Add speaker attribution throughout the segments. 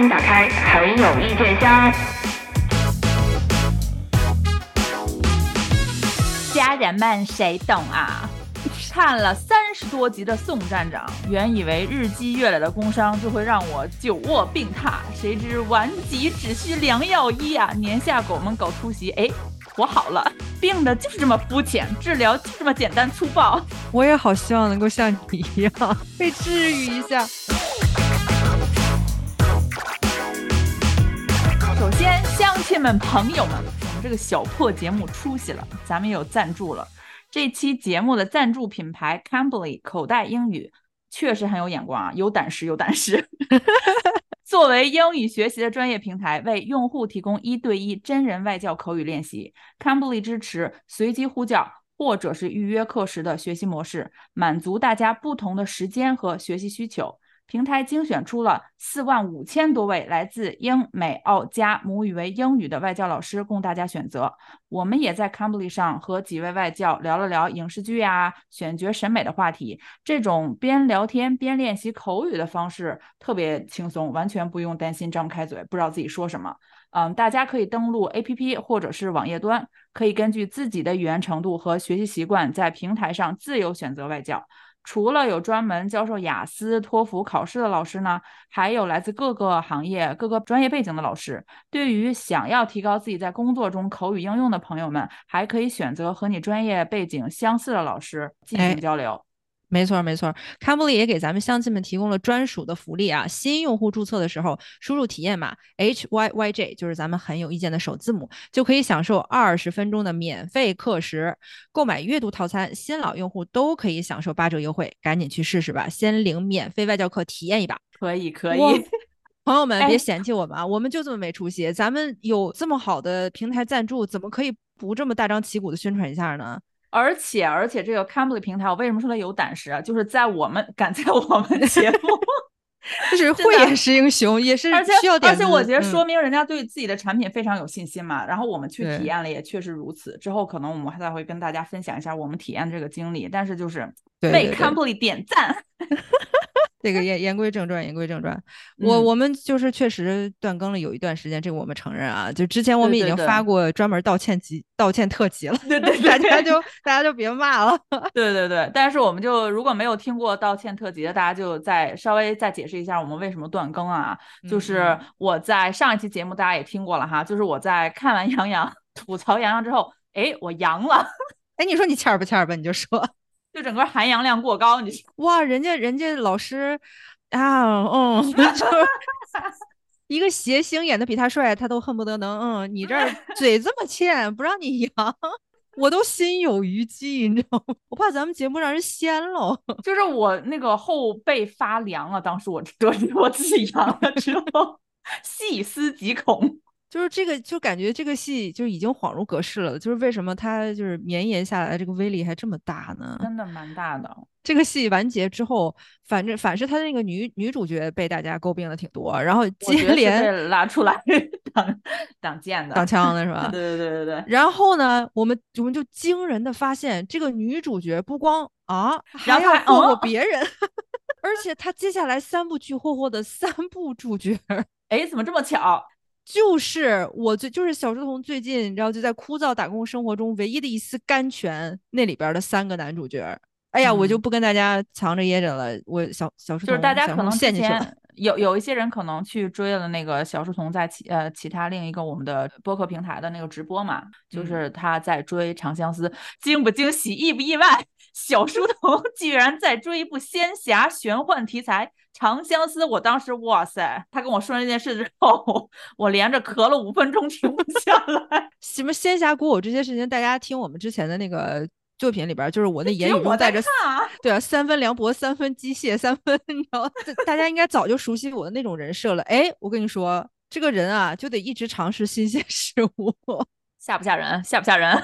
Speaker 1: 迎打开很有意见箱。
Speaker 2: 家人们，谁懂啊？看了三十多集的宋站长，原以为日积月累的工伤就会让我久卧病榻，谁知顽疾只需良药医啊！年下狗们搞突袭，哎，我好了，病的就是这么肤浅，治疗就这么简单粗暴。
Speaker 3: 我也好希望能够像你一样被治愈一下。
Speaker 2: 先，乡亲们、朋友们，我们这个小破节目出息了，咱们有赞助了。这期节目的赞助品牌 Cambly 口袋英语确实很有眼光啊，有胆识，有胆识。作为英语学习的专业平台，为用户提供一对一真人外教口语练习。Cambly 支持随机呼叫或者是预约课时的学习模式，满足大家不同的时间和学习需求。平台精选出了四万五千多位来自英美澳加母语为英语的外教老师供大家选择。我们也在 Cambly 上和几位外教聊了聊影视剧呀、选角审美的话题。这种边聊天边练习口语的方式特别轻松，完全不用担心张不开嘴，不知道自己说什么。嗯，大家可以登录 APP 或者是网页端，可以根据自己的语言程度和学习习惯，在平台上自由选择外教。除了有专门教授雅思、托福考试的老师呢，还有来自各个行业、各个专业背景的老师。对于想要提高自己在工作中口语应用的朋友们，还可以选择和你专业背景相似的老师进行交流。
Speaker 3: 没错，没错，Cambly 也给咱们乡亲们提供了专属的福利啊！新用户注册的时候，输入体验码 H Y Y J，就是咱们很有意见的首字母，就可以享受二十分钟的免费课时。购买阅读套餐，新老用户都可以享受八折优惠，赶紧去试试吧！先领免费外教课体验一把，
Speaker 2: 可以，可以。
Speaker 3: 朋友们别嫌弃我们啊，我们就这么没出息，咱们有这么好的平台赞助，怎么可以不这么大张旗鼓的宣传一下呢？
Speaker 2: 而且而且，这个 Cambly 平台，我为什么说它有胆识啊？就是在我们 敢在我们节目，
Speaker 3: 就是慧眼识英雄，也是需要点。
Speaker 2: 而且我觉得说明人家对自己的产品非常有信心嘛。然后我们去体验了，也确实如此。之后可能我们还再会跟大家分享一下我们体验这个经历。但是就是为 Cambly 点赞。
Speaker 3: 这个言言归正传，言归正传，我我们就是确实断更了有一段时间，这个我们承认啊。就之前我们已经发过专门道歉集、道歉特辑了，
Speaker 2: 对对，
Speaker 3: 大家就大家就别骂了。
Speaker 2: 对对对，但是我们就如果没有听过道歉特辑的，大家就再稍微再解释一下我们为什么断更啊。就是我在上一期节目大家也听过了哈，就是我在看完杨洋 吐槽杨洋之后，哎，我阳了。
Speaker 3: 哎，你说你欠儿不欠儿吧？你就说。
Speaker 2: 就整个含氧量过高，你
Speaker 3: 哇，人家人家老师啊，嗯，就 一个谐星演的比他帅，他都恨不得能嗯，你这 嘴这么欠，不让你扬，我都心有余悸，你知道吗？我怕咱们节目让人掀了，
Speaker 2: 就是我那个后背发凉了，当时我得知我自己阳了之后，细思极恐。
Speaker 3: 就是这个，就感觉这个戏就已经恍如隔世了。就是为什么它就是绵延下来，这个威力还这么大呢？
Speaker 2: 真的蛮大的。
Speaker 3: 这个戏完结之后，反正反是他的那个女女主角被大家诟病的挺多，然后接连
Speaker 2: 拉出来 挡挡箭的、
Speaker 3: 挡枪的是吧？
Speaker 2: 对对对对对。
Speaker 3: 然后呢，我们我们就惊人的发现，这个女主角不光啊，还要霍霍别人，而且她接下来三部剧霍霍的三部主角，
Speaker 2: 哎，怎么这么巧？
Speaker 3: 就是我最就是小书童最近，你知道就在枯燥打工生活中唯一的一丝甘泉，那里边的三个男主角，哎呀，我就不跟大家藏着掖着了。我小小书童
Speaker 2: 就是大家可能之前有有一些人可能去追了那个小书童在其呃其他另一个我们的播客平台的那个直播嘛，就是他在追《长相思》，惊不惊喜，意不意外？小书童 居然在追一部仙侠玄幻题材。长相思，我当时哇塞，他跟我说这件事之后，我连着咳了五分钟停不下来。
Speaker 3: 什么仙侠古偶这些事情，大家听我们之前的那个作品里边，就是我那言语中带着对啊，三分凉薄，三分机械，三分，你知道，大家应该早就熟悉我的那种人设了。哎，我跟你说，这个人啊，就得一直尝试新鲜事物，
Speaker 2: 吓不吓人？吓不吓人？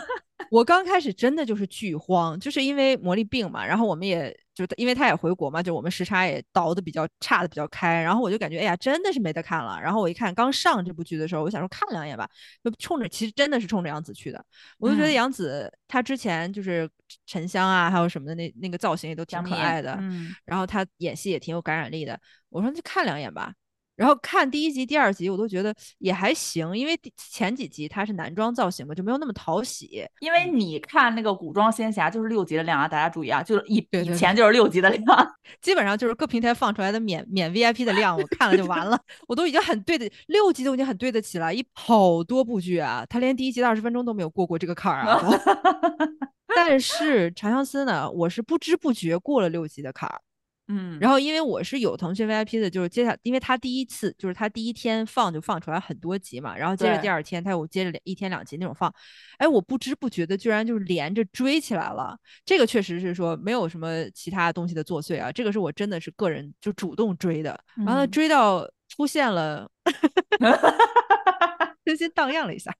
Speaker 3: 我刚开始真的就是剧荒，就是因为魔力病嘛，然后我们也就因为他也回国嘛，就我们时差也倒的比较差的比较开，然后我就感觉哎呀，真的是没得看了。然后我一看刚上这部剧的时候，我想说看两眼吧，就冲着其实真的是冲着杨紫去的。我就觉得杨紫她之前就是沉香啊，还有什么的那那个造型也都挺可爱的，嗯，然后她演戏也挺有感染力的。我说就看两眼吧，然后看第一集、第二集，我都觉得也还行，因为前几集它是男装造型嘛，就没有那么讨喜。
Speaker 2: 因为你看那个古装仙侠就是六集的量啊，大家注意啊，就是以以前就是六集的量。
Speaker 3: 基本上就是各平台放出来的免免 VIP 的量，我看了就完了，我都已经很对得六集都已经很对得起了，一好多部剧啊，他连第一集的二十分钟都没有过过这个坎儿啊。但是长相思呢，我是不知不觉过了六集的坎儿。
Speaker 2: 嗯，
Speaker 3: 然后因为我是有腾讯 VIP 的，就是接下，因为他第一次就是他第一天放就放出来很多集嘛，然后接着第二天他又接着两一天两集那种放，哎，我不知不觉的居然就是连着追起来了。这个确实是说没有什么其他东西的作祟啊，这个是我真的是个人就主动追的，然后追到出现了，真心荡漾了一下，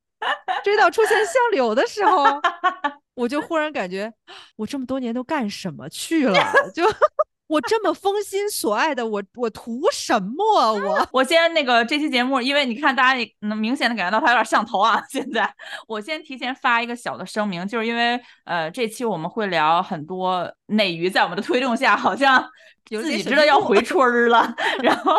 Speaker 3: 追到出现相柳的时候，我就忽然感觉 我这么多年都干什么去了？就我这么封心所爱的我，我图什么？我
Speaker 2: 我先那个这期节目，因为你看大家能明显的感觉到他有点上头啊。现在我先提前发一个小的声明，就是因为呃这期我们会聊很多内娱，在我们的推动下，好像自己知道要回春儿了，然后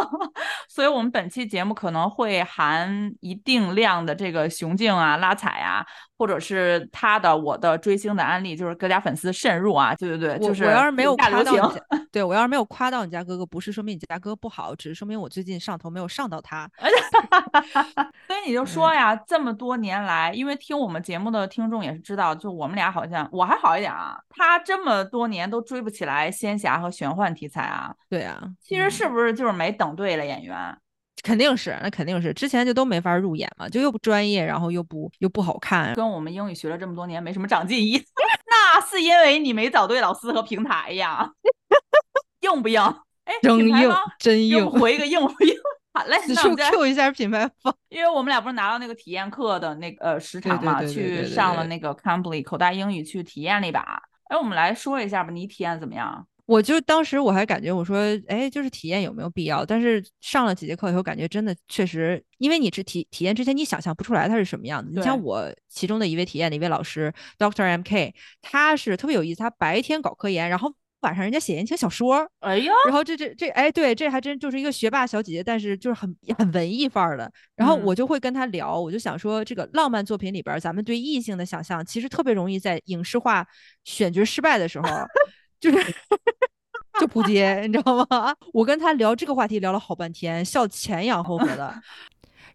Speaker 2: 所以我们本期节目可能会含一定量的这个雄竞啊、拉踩啊，或者是他的我的追星的案例，就是各家粉丝渗入啊。对对对，就是
Speaker 3: 我要是没有夸到对我要是没有夸到你家哥哥，不是说明你家哥不好，只是说明我最近上头没有上到他。
Speaker 2: 所以你就说呀，这么多年来，因为听我们节目的听众也是知道，就我们俩好像我还好一点啊，他这么多年都追不起来仙侠和玄幻题材啊，
Speaker 3: 对啊，
Speaker 2: 其实
Speaker 3: 嗯
Speaker 2: 是不是就是没等对了演员？
Speaker 3: 肯定是，那肯定是，之前就都没法入眼嘛，就又不专业，然后又不又不好看。
Speaker 2: 跟我们英语学了这么多年没什么长进一，那是因为你没找对老师和平台呀，硬不硬？哎，
Speaker 3: 真硬真硬。
Speaker 2: 回个硬不硬？好嘞，
Speaker 3: 此处
Speaker 2: 那我们再
Speaker 3: Q 一下品牌方。
Speaker 2: 因为我们俩不是拿到那个体验课的那个呃时长嘛，去上了那个 Cambly 口袋英语去体验了一把。哎，我们来说一下吧，你体验怎么样？
Speaker 3: 我就当时我还感觉我说，哎，就是体验有没有必要？但是上了几节课以后，感觉真的确实，因为你是体体验之前，你想象不出来它是什么样子。你像我其中的一位体验的一位老师 Doctor MK，他是特别有意思，他白天搞科研，然后晚上人家写言情小说，
Speaker 2: 哎呀，
Speaker 3: 然后这这这，哎，对，这还真就是一个学霸小姐姐，但是就是很很文艺范儿的。然后
Speaker 2: 嗯
Speaker 3: 我就会跟她聊，我就想说，这个浪漫作品里边儿，咱们对异性的想象，其实特别容易在影视化选角失败的时候，就是就扑街，你知道吗？我跟他聊这个话题聊了好半天，笑前仰后合的。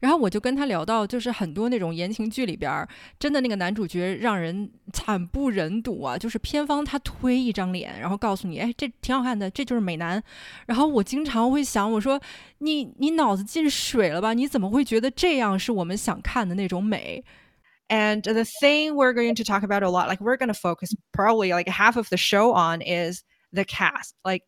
Speaker 3: 然后我就跟他聊到，就是很多那种言情剧里边儿，真的那个男主角让人惨不忍睹啊！就是偏方他推一张脸，然后告诉你，哎，这挺好看的，这就是美男。然后我经常会想，我说你你脑子进水了吧？你怎么会觉得这样是我们想看的那种美？
Speaker 4: And the thing we're going to talk about a lot, like we're going to focus probably like half of the show on is the cast. Like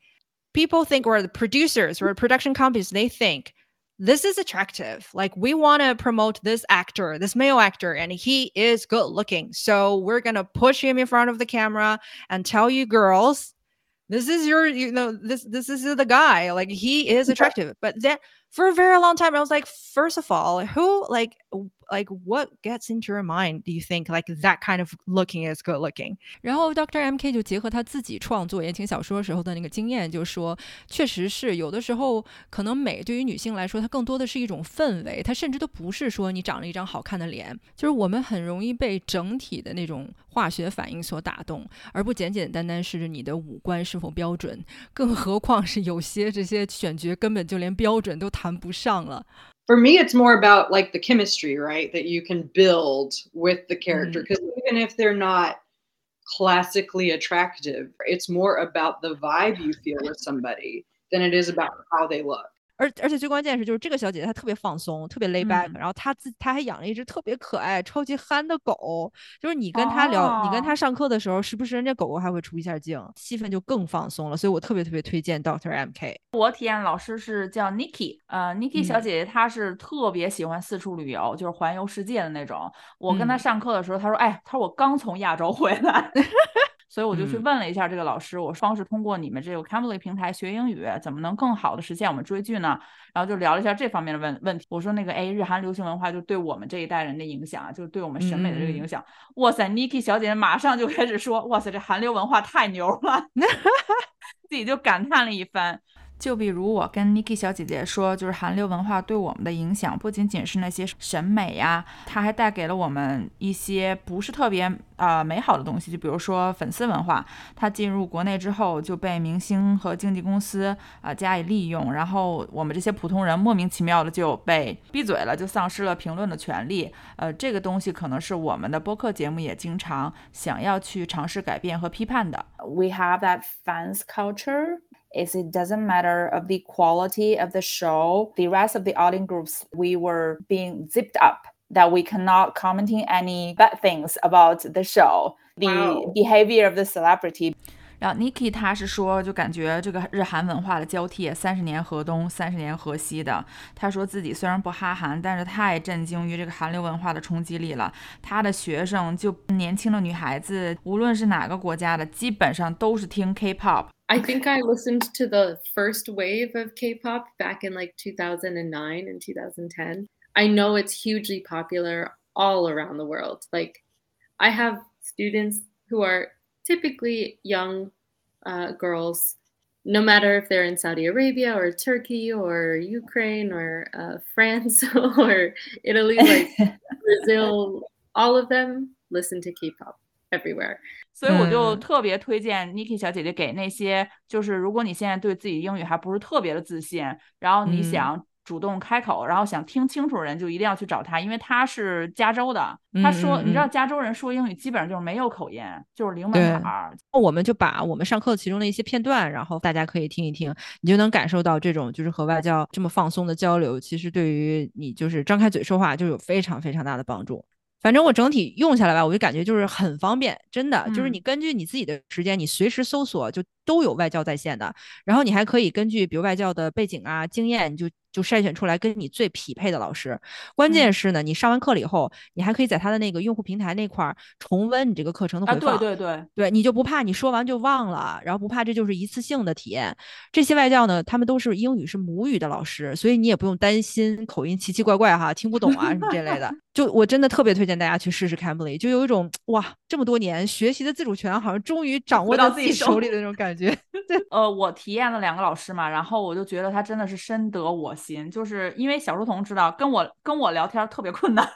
Speaker 4: people think we're the producers or production companies, they think this is attractive. Like we want to promote this actor, this male actor, and he is good looking. So we're going to push him in front of the camera and tell you girls, this is your, you know, this this is the guy. Like he is attractive. But then for a very long time, I was like, first of all, who like, like what gets into your mind? Do you think like that kind of looking is good looking?
Speaker 3: 然后 Dr. MK 就结合他自己创作言情小说时候的那个经验，就说，确实是有的时候，可能美对于女性来说，它更多的是一种氛围，它甚至都不是说你长了一张好看的脸，就是我们很容易被整体的那种化学反应所打动，而不简简单单是你的五官是否标准，更何况是有些这些选角根本就连标准都谈。不上了。
Speaker 5: for me it's more about like the chemistry right that you can build with the character
Speaker 3: Mhm.
Speaker 5: because even if they're not classically attractive it's more about the vibe you feel with somebody than it is about how they look
Speaker 3: 而而且最关键是，就是这个小姐姐她特别放松，特别 lay back，、
Speaker 2: 嗯
Speaker 3: 然后她自她还养了一只特别可爱、超级憨的狗。就是你跟她聊，你跟
Speaker 2: 哦
Speaker 3: 她上课的时候，时不时人家狗狗还会出一下镜，气氛就更放松了。所以我特别特别推荐 Doctor MK。
Speaker 2: 我体验老师是叫 Niki，呃，Niki 小
Speaker 3: 嗯
Speaker 2: 姐姐她是特别喜欢四处旅游，就是环游世界的那种。我跟她
Speaker 3: 嗯
Speaker 2: 上课的时候，她说：“哎，她说我刚从亚洲回来。” 所以我就去
Speaker 3: 嗯
Speaker 2: 问了一下这个老师，我方是通过你们这个 Cambly 平台学英语，怎么能更好的实现我们追剧呢？然后就聊了一下这方面的问问题。我说那个，哎，日韩流行文化就对我们这一代人的影响，就是对我们审美的这个影响。哇塞，Niki 小姐姐马上就开始说，哇塞，这韩流文化太牛了，自己就感叹了一番。就比如我跟 Niki 小姐姐说，就是韩流文化对我们的影响不仅仅是那些审美呀，它还带给了我们一些不是特别呃美好的东西，就比如说粉丝文化，它进入国内之后就被明星和经纪公司啊加以利用，然后我们这些普通人莫名其妙的就被闭嘴了，就丧失了评论的权利。呃，这个东西可能是我们的播客节目也经常想要去尝试改变和批判的。We have that fans culture. Is it doesn't matter of the quality of the show. The rest of the audience groups, we were being zipped up that we cannot commenting any bad things about the show, the
Speaker 5: Wow.
Speaker 2: behavior of the celebrity. 然后 Niki 他是说，就感觉这个日韩文化的交替，三十年河东，三十年河西的。他说自己虽然不哈韩，但是太震惊于这个韩流文化的冲击力了。他的学生就年轻的女孩子，无论是哪个国家的，基本上都是听 K-pop。
Speaker 6: I think I listened to the first wave of K-pop back in like 2009 and 2010. I know it's hugely popular all around the world. Like I have students who are typically young uh, girls, no matter if they're in Saudi Arabia or Turkey or Ukraine or uh, France or Italy, like Brazil, all of them listen to K-pop everywhere.
Speaker 2: 所以我就
Speaker 3: 嗯
Speaker 2: 特别推荐 Niki 小姐姐给那些，就是如果你现在对自己英语还不是特别的自信，然后你
Speaker 3: 嗯
Speaker 2: 想 主动开口，然后想听清楚人，就一定要去找他，因为他是加州的。他说，
Speaker 3: 嗯嗯
Speaker 2: 你知道
Speaker 3: 嗯
Speaker 2: 加州人说英语基本上就是没有口音，就是零门槛儿。
Speaker 3: 我们就把我们上课其中的一些片段，然后大家可以听一听，你就能感受到这种就是和外教这么放松的交流，其实对于你就是张开嘴说话就有非常非常大的帮助。反正我整体用下来吧，我就感觉就是很方便，真的就是你
Speaker 2: 嗯
Speaker 3: 根据你自己的时间，你随时搜索就都有外教在线的。然后你还可以根据比如外教的背景啊、经验，你就就筛选出来跟你最匹配的老师。关键
Speaker 2: 嗯
Speaker 3: 是呢，你上完课了以后，你还可以在他的那个用户平台那块儿重温你这个课程的
Speaker 2: 啊，
Speaker 3: 回放。
Speaker 2: 对对对，
Speaker 3: 对，你就不怕你说完就忘了，然后不怕这就是一次性的体验。这些外教呢，他们都是英语是母语的老师，所以你也不用担心口音奇奇怪怪哈，听不懂啊什么这类的。就我真的特别推荐大家去试试 Cambly，就有一种哇，这么多年学习的自主权好像终于掌握
Speaker 2: 回到自己手
Speaker 3: 里的那种感觉。
Speaker 2: 呃，我体验了两个老师嘛，然后我就觉得他真的是深得我心，就是因为小书童知道跟我跟我聊天特别困难，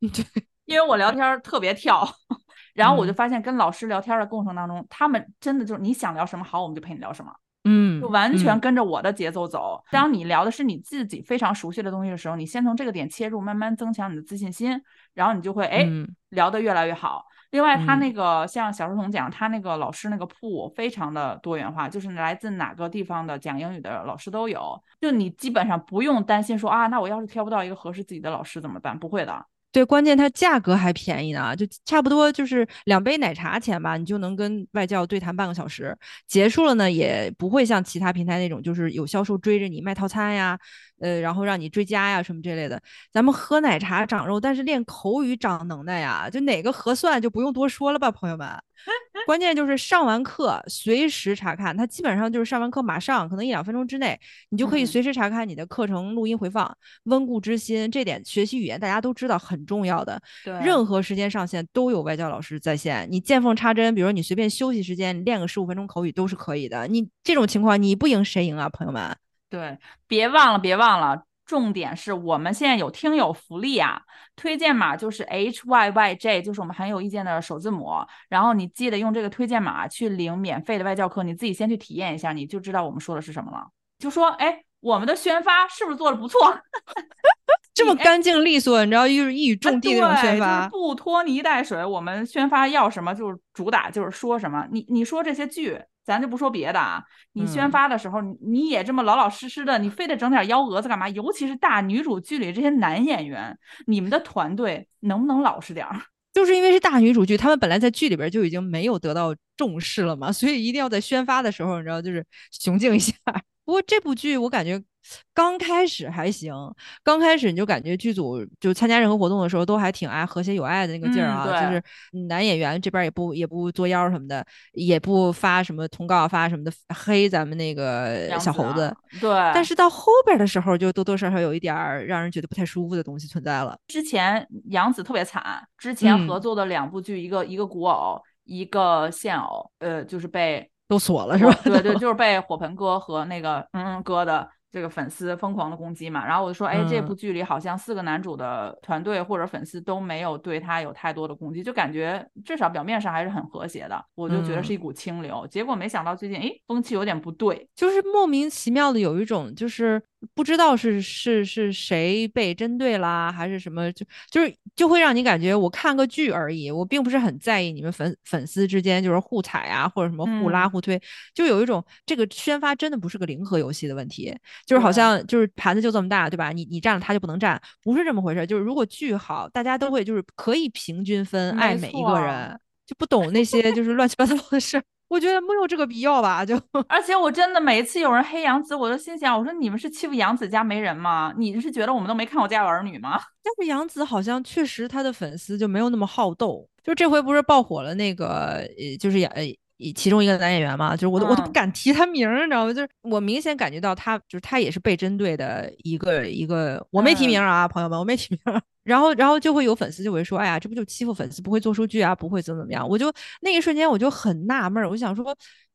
Speaker 3: 对，
Speaker 2: 因为我聊天特别跳，然后我就
Speaker 3: 嗯。
Speaker 2: 发现跟老师聊天的过程当中，他们真的就是你想聊什么好，我们就陪你聊什么，
Speaker 3: 嗯
Speaker 2: 就完全
Speaker 3: 嗯。
Speaker 2: 跟着我的节奏走。当你聊的是你自己非常熟悉的东西的时候，你先从这个点切入，慢慢增强你的自信心，然后你就会哎
Speaker 3: 嗯。
Speaker 2: 聊得越来越好。另外，他
Speaker 3: 嗯
Speaker 2: 那个像小书童讲，他那个老师那个铺非常的多元化，就是来自哪个地方的讲英语的老师都有，就你基本上不用担心说啊，那我要是挑不到一个合适自己的老师怎么办？不会的。
Speaker 3: 对，关键它价格还便宜呢，就差不多就是两杯奶茶钱吧，你就能跟外教对谈半个小时。结束了呢，也不会像其他平台那种，就是有销售追着你卖套餐呀，呃，然后让你追加呀什么这类的。咱们喝奶茶长肉，但是练口语长能耐呀，就哪个合算就不用多说了吧，朋友们。关键就是上完课随时查看，它基本上就是上完课马上，可能一两分钟之内，你就可以
Speaker 2: 嗯
Speaker 3: 随时查看你的课程录音回放，温故知新。这点学习语言大家都知道很重要的，
Speaker 2: 对
Speaker 3: 任何时间上线都有外教老师在线，你见缝插针，比如说你随便休息时间你练个十五分钟口语都是可以的。你这种情况你不赢谁赢啊，朋友们？
Speaker 2: 对，别忘了，别忘了，重点是我们现在有听友福利啊，推荐码就是 H Y Y J，就是我们很有意见的首字母。然后你记得用这个推荐码去领免费的外教课，你自己先去体验一下，你就知道我们说的是什么了。就说，哎，我们的宣发是不是做的不错？哎
Speaker 3: 这么干净利索，你知道，就是一语中的那种
Speaker 2: 对就是
Speaker 3: 宣发。
Speaker 2: 不拖泥带水。我们宣发要什么就是主打就是说什么。你你说这些剧，咱就不说别的啊。你宣
Speaker 3: 嗯
Speaker 2: 发的时候，你你也这么老老实实的，你非得整点幺蛾子干嘛？尤其是大女主剧里这些男演员，你们的团队能不能老实点儿？
Speaker 3: 就是因为是大女主剧，他们本来在剧里边就已经没有得到重视了嘛，所以一定要在宣发的时候，你知道，就是雄竞一下。不过这部剧我感觉刚开始还行，刚开始你就感觉剧组就参加任何活动的时候都还挺爱和谐有爱的那个劲儿
Speaker 2: 嗯
Speaker 3: 啊，
Speaker 2: 对
Speaker 3: 就是男演员这边也不也不作妖什么的，也不发什么通告发什么的黑咱们那个小猴子
Speaker 2: 啊。对，
Speaker 3: 但是到后边的时候，就多多少少有一点儿让人觉得不太舒服的东西存在了。
Speaker 2: 之前杨紫特别惨，之前
Speaker 3: 嗯
Speaker 2: 合作的两部剧，一个一个古偶，一个现偶，呃，就是被
Speaker 3: 都锁了是吧？
Speaker 2: 对对，就是被火盆哥和那个嗯嗯哥的这个粉丝疯狂的攻击嘛。然后我就说，哎，这部
Speaker 3: 嗯
Speaker 2: 剧里好像四个男主的团队或者粉丝都没有对他有太多的攻击，就感觉至少表面上还是很和谐的。我就觉得是
Speaker 3: 嗯
Speaker 2: 一股清流。结果没想到最近，哎，风气有点不对。
Speaker 3: 就是莫名其妙的有一种就是不知道是是是谁被针对啦，还是什么，就就是就会让你感觉我看个剧而已，我并不是很在意你们粉粉丝之间就是互踩啊，或者什么互拉
Speaker 2: 嗯
Speaker 3: 互推，就有一种这个宣发真的不是个零和游戏的问题，就是好像就是盘子就这么大，对吧？你你占了它就不能占，不是这么回事儿。就是如果剧好，大家都会就是可以平均分爱每一个人，就不懂那些就是乱七八糟的事儿。我觉得没有这个必要吧，就
Speaker 2: 而且我真的每一次有人黑杨紫，我都心想，我说你们是欺负杨紫家没人吗？你是觉得我们都没看过《家有儿女》吗？
Speaker 3: 但是杨紫好像确实她的粉丝就没有那么好斗，就这回不是爆火了那个呃，就是其中一个男演员嘛，就是我都、我都不
Speaker 2: 嗯
Speaker 3: 敢提他名儿，你知道吗？就是我明显感觉到他就是他也是被针对的一个一个，我没提名啊，朋友们，我没提名。然后然后就会有粉丝就会说，哎呀，这不就欺负粉丝，不会做数据啊，不会怎么怎么样。我就那一瞬间我就很纳闷儿，我就想说。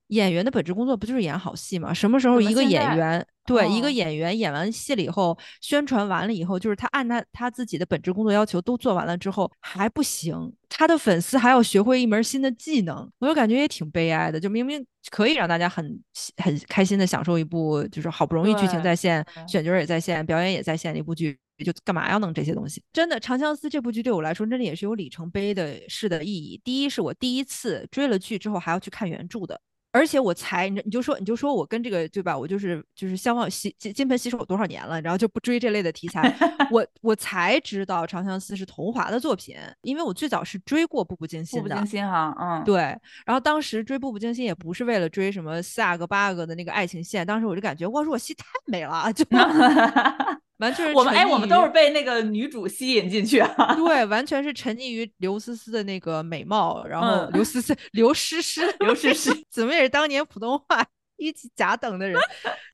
Speaker 3: 演员的本职工作不就是演好戏吗？什么时候一个演员对一个
Speaker 2: 哦
Speaker 3: 演员演完戏了以后，宣传完了以后，就是他按他他自己的本职工作要求都做完了之后还不行，他的粉丝还要学会一门新的技能，我就感觉也挺悲哀的。就明明可以让大家很很开心的享受一部就是好不容易剧情在线，选角也在线，表演也在线的一部剧。就干嘛要弄这些东西？真的，《长相思》这部剧对我来说，真的也是有里程碑的式的意义。第一，是我第一次追了剧之后还要去看原著的，而且我才你你就说你就说我跟这个对吧？我就是就是相忘洗金金盆洗手多少年了，然后就不追这类的题材，我我才知道《长相思》是桐华的作品，因为我最早是追过《步步惊心
Speaker 2: 步》步
Speaker 3: 的，
Speaker 2: 惊心哈，嗯，
Speaker 3: 对，然后当时追《步步惊心》也不是为了追什么四个八个的那个爱情线，当时我就感觉哇，若曦太美了，就 完全是
Speaker 2: 我们哎，我们都是被那个女主吸引进去啊。
Speaker 3: 对，完全是沉溺于刘思思的那个美貌，然后
Speaker 2: 嗯
Speaker 3: 刘思思、刘诗诗、
Speaker 2: 刘诗诗，
Speaker 3: 怎么也是当年普通话一级甲等的人，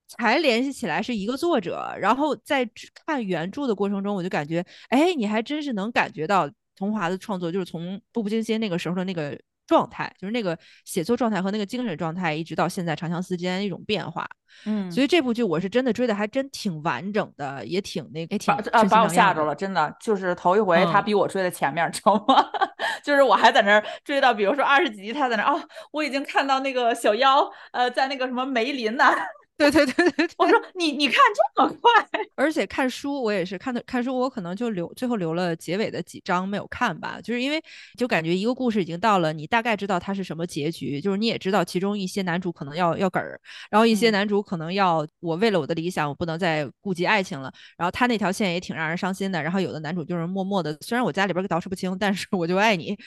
Speaker 3: 才联系起来是一个作者。然后在看原著的过程中，我就感觉，哎，你还真是能感觉到桐华的创作，就是从《步步惊心》那个时候的那个状态，就是那个写作状态和那个精神状态，一直到现在《长相思》之间一种变化。
Speaker 2: 嗯，
Speaker 3: 所以这部剧我是真的追的还真挺完整的，也挺那个，也挺
Speaker 2: 把呃
Speaker 3: 身心
Speaker 2: 把我吓着了，真的就是头一回他
Speaker 3: 嗯
Speaker 2: 比我追的前面，知道吗？就是我还在那儿追到，比如说二十几集，他在那儿哦，我已经看到那个小妖呃在那个什么梅林呢。
Speaker 3: 对对对对对。
Speaker 2: 我说你你看这么快，
Speaker 3: 而且看书我也是看的看书，我可能就留最后留了结尾的几章没有看吧，就是因为就感觉一个故事已经到了，你大概知道它是什么结局，就是你也知道其中一些男主可能要要梗儿，然后一些
Speaker 2: 嗯。
Speaker 3: 男主可能要我为了我的理想，我不能再顾及爱情了，然后他那条线也挺让人伤心的，然后有的男主就是默默的，虽然我家里边捯饬不清，但是我就爱你，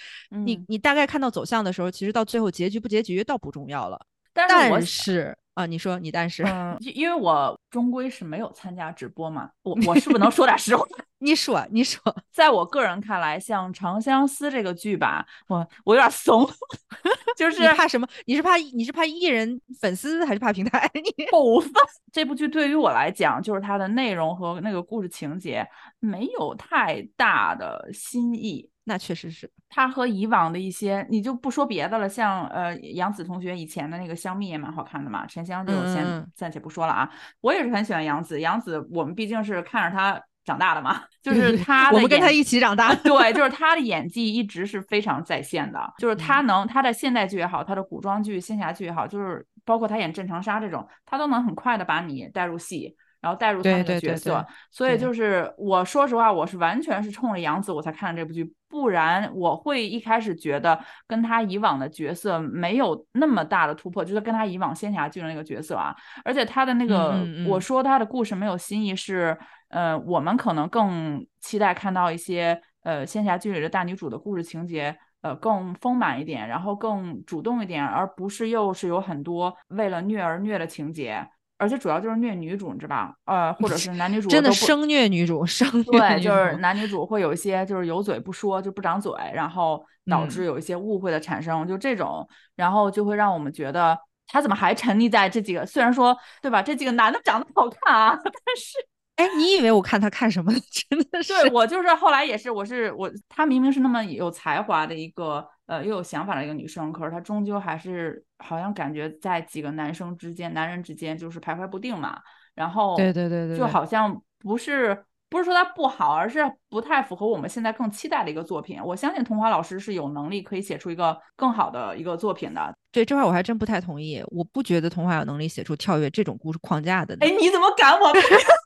Speaker 3: 你
Speaker 2: 嗯。
Speaker 3: 你大概看到走向的时候，其实到最后结局不结局倒不重要了，
Speaker 2: 但是
Speaker 3: 啊，你说你但是。
Speaker 2: 嗯，因因为我终归是没有参加直播嘛，我我是不是能 说点实话？
Speaker 3: 你说，你说，
Speaker 2: 在我个人看来，像《长相思》这个剧吧，我我有点怂，就是
Speaker 3: 怕什么？你是怕你是怕艺人粉丝还是怕平台？你
Speaker 2: 部分这部剧对于我来讲，就是它的内容和那个故事情节没有太大的新意。
Speaker 3: 那确实是，
Speaker 2: 它和以往的一些，你就不说别的了，像呃杨紫同学以前的那个香蜜也蛮好看的嘛，沉香就先暂且不说了啊。我也是很喜欢杨紫，杨紫我们毕竟是看着她长大的嘛，就是他的
Speaker 3: 我们跟他一起长大。
Speaker 2: 对，就是他的演技一直是非常在线的，就是他
Speaker 3: 嗯
Speaker 2: 能他的现代剧也好，他的古装剧、仙侠剧也好，就是包括他演郑长沙这种，他都能很快的把你带入戏，然后带入他那个
Speaker 3: 对对对
Speaker 2: 角色。
Speaker 3: 对
Speaker 2: 所以就是我说实话，我是完全是冲着杨紫我才看这部剧，不然我会一开始觉得跟他以往的角色没有那么大的突破，就是跟他以往仙侠剧的那个角色啊，而且他的那个，
Speaker 3: 嗯嗯
Speaker 2: 我说他的故事没有新意是。呃，我们可能更期待看到一些呃仙侠剧里的大女主的故事情节，呃更丰满一点，然后更主动一点，而不是又是有很多为了虐而虐的情节，而且主要就是虐女主，你知道吧？呃，或者是男女主
Speaker 3: 真的生虐女主，生虐
Speaker 2: 对，就是男女主会有一些就是有嘴不说，就不长嘴，然后导致
Speaker 3: 嗯
Speaker 2: 有一些误会的产生，就这种，然后就会让我们觉得他怎么还沉溺在这几个，虽然说对吧，这几个男的长得好看啊，但是。
Speaker 3: 哎，你以为我看他看什么？真的是
Speaker 2: 对我就是后来也是，我是我，她明明是那么有才华的一个呃又有想法的一个女生，可是她终究还是好像感觉在几个男生之间、男人之间就是徘徊不定嘛。然后
Speaker 3: 对对对对，
Speaker 2: 就好像不是不是说她不好，而是不太符合我们现在更期待的一个作品。我相信童华老师是有能力可以写出一个更好的一个作品的。
Speaker 3: 对这块我还真不太同意，我不觉得童话有能力写出跳跃这种故事框架的。
Speaker 2: 哎，你怎么敢我？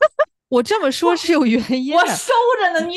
Speaker 3: 我这么说是有原因的。
Speaker 2: 我收着呢，你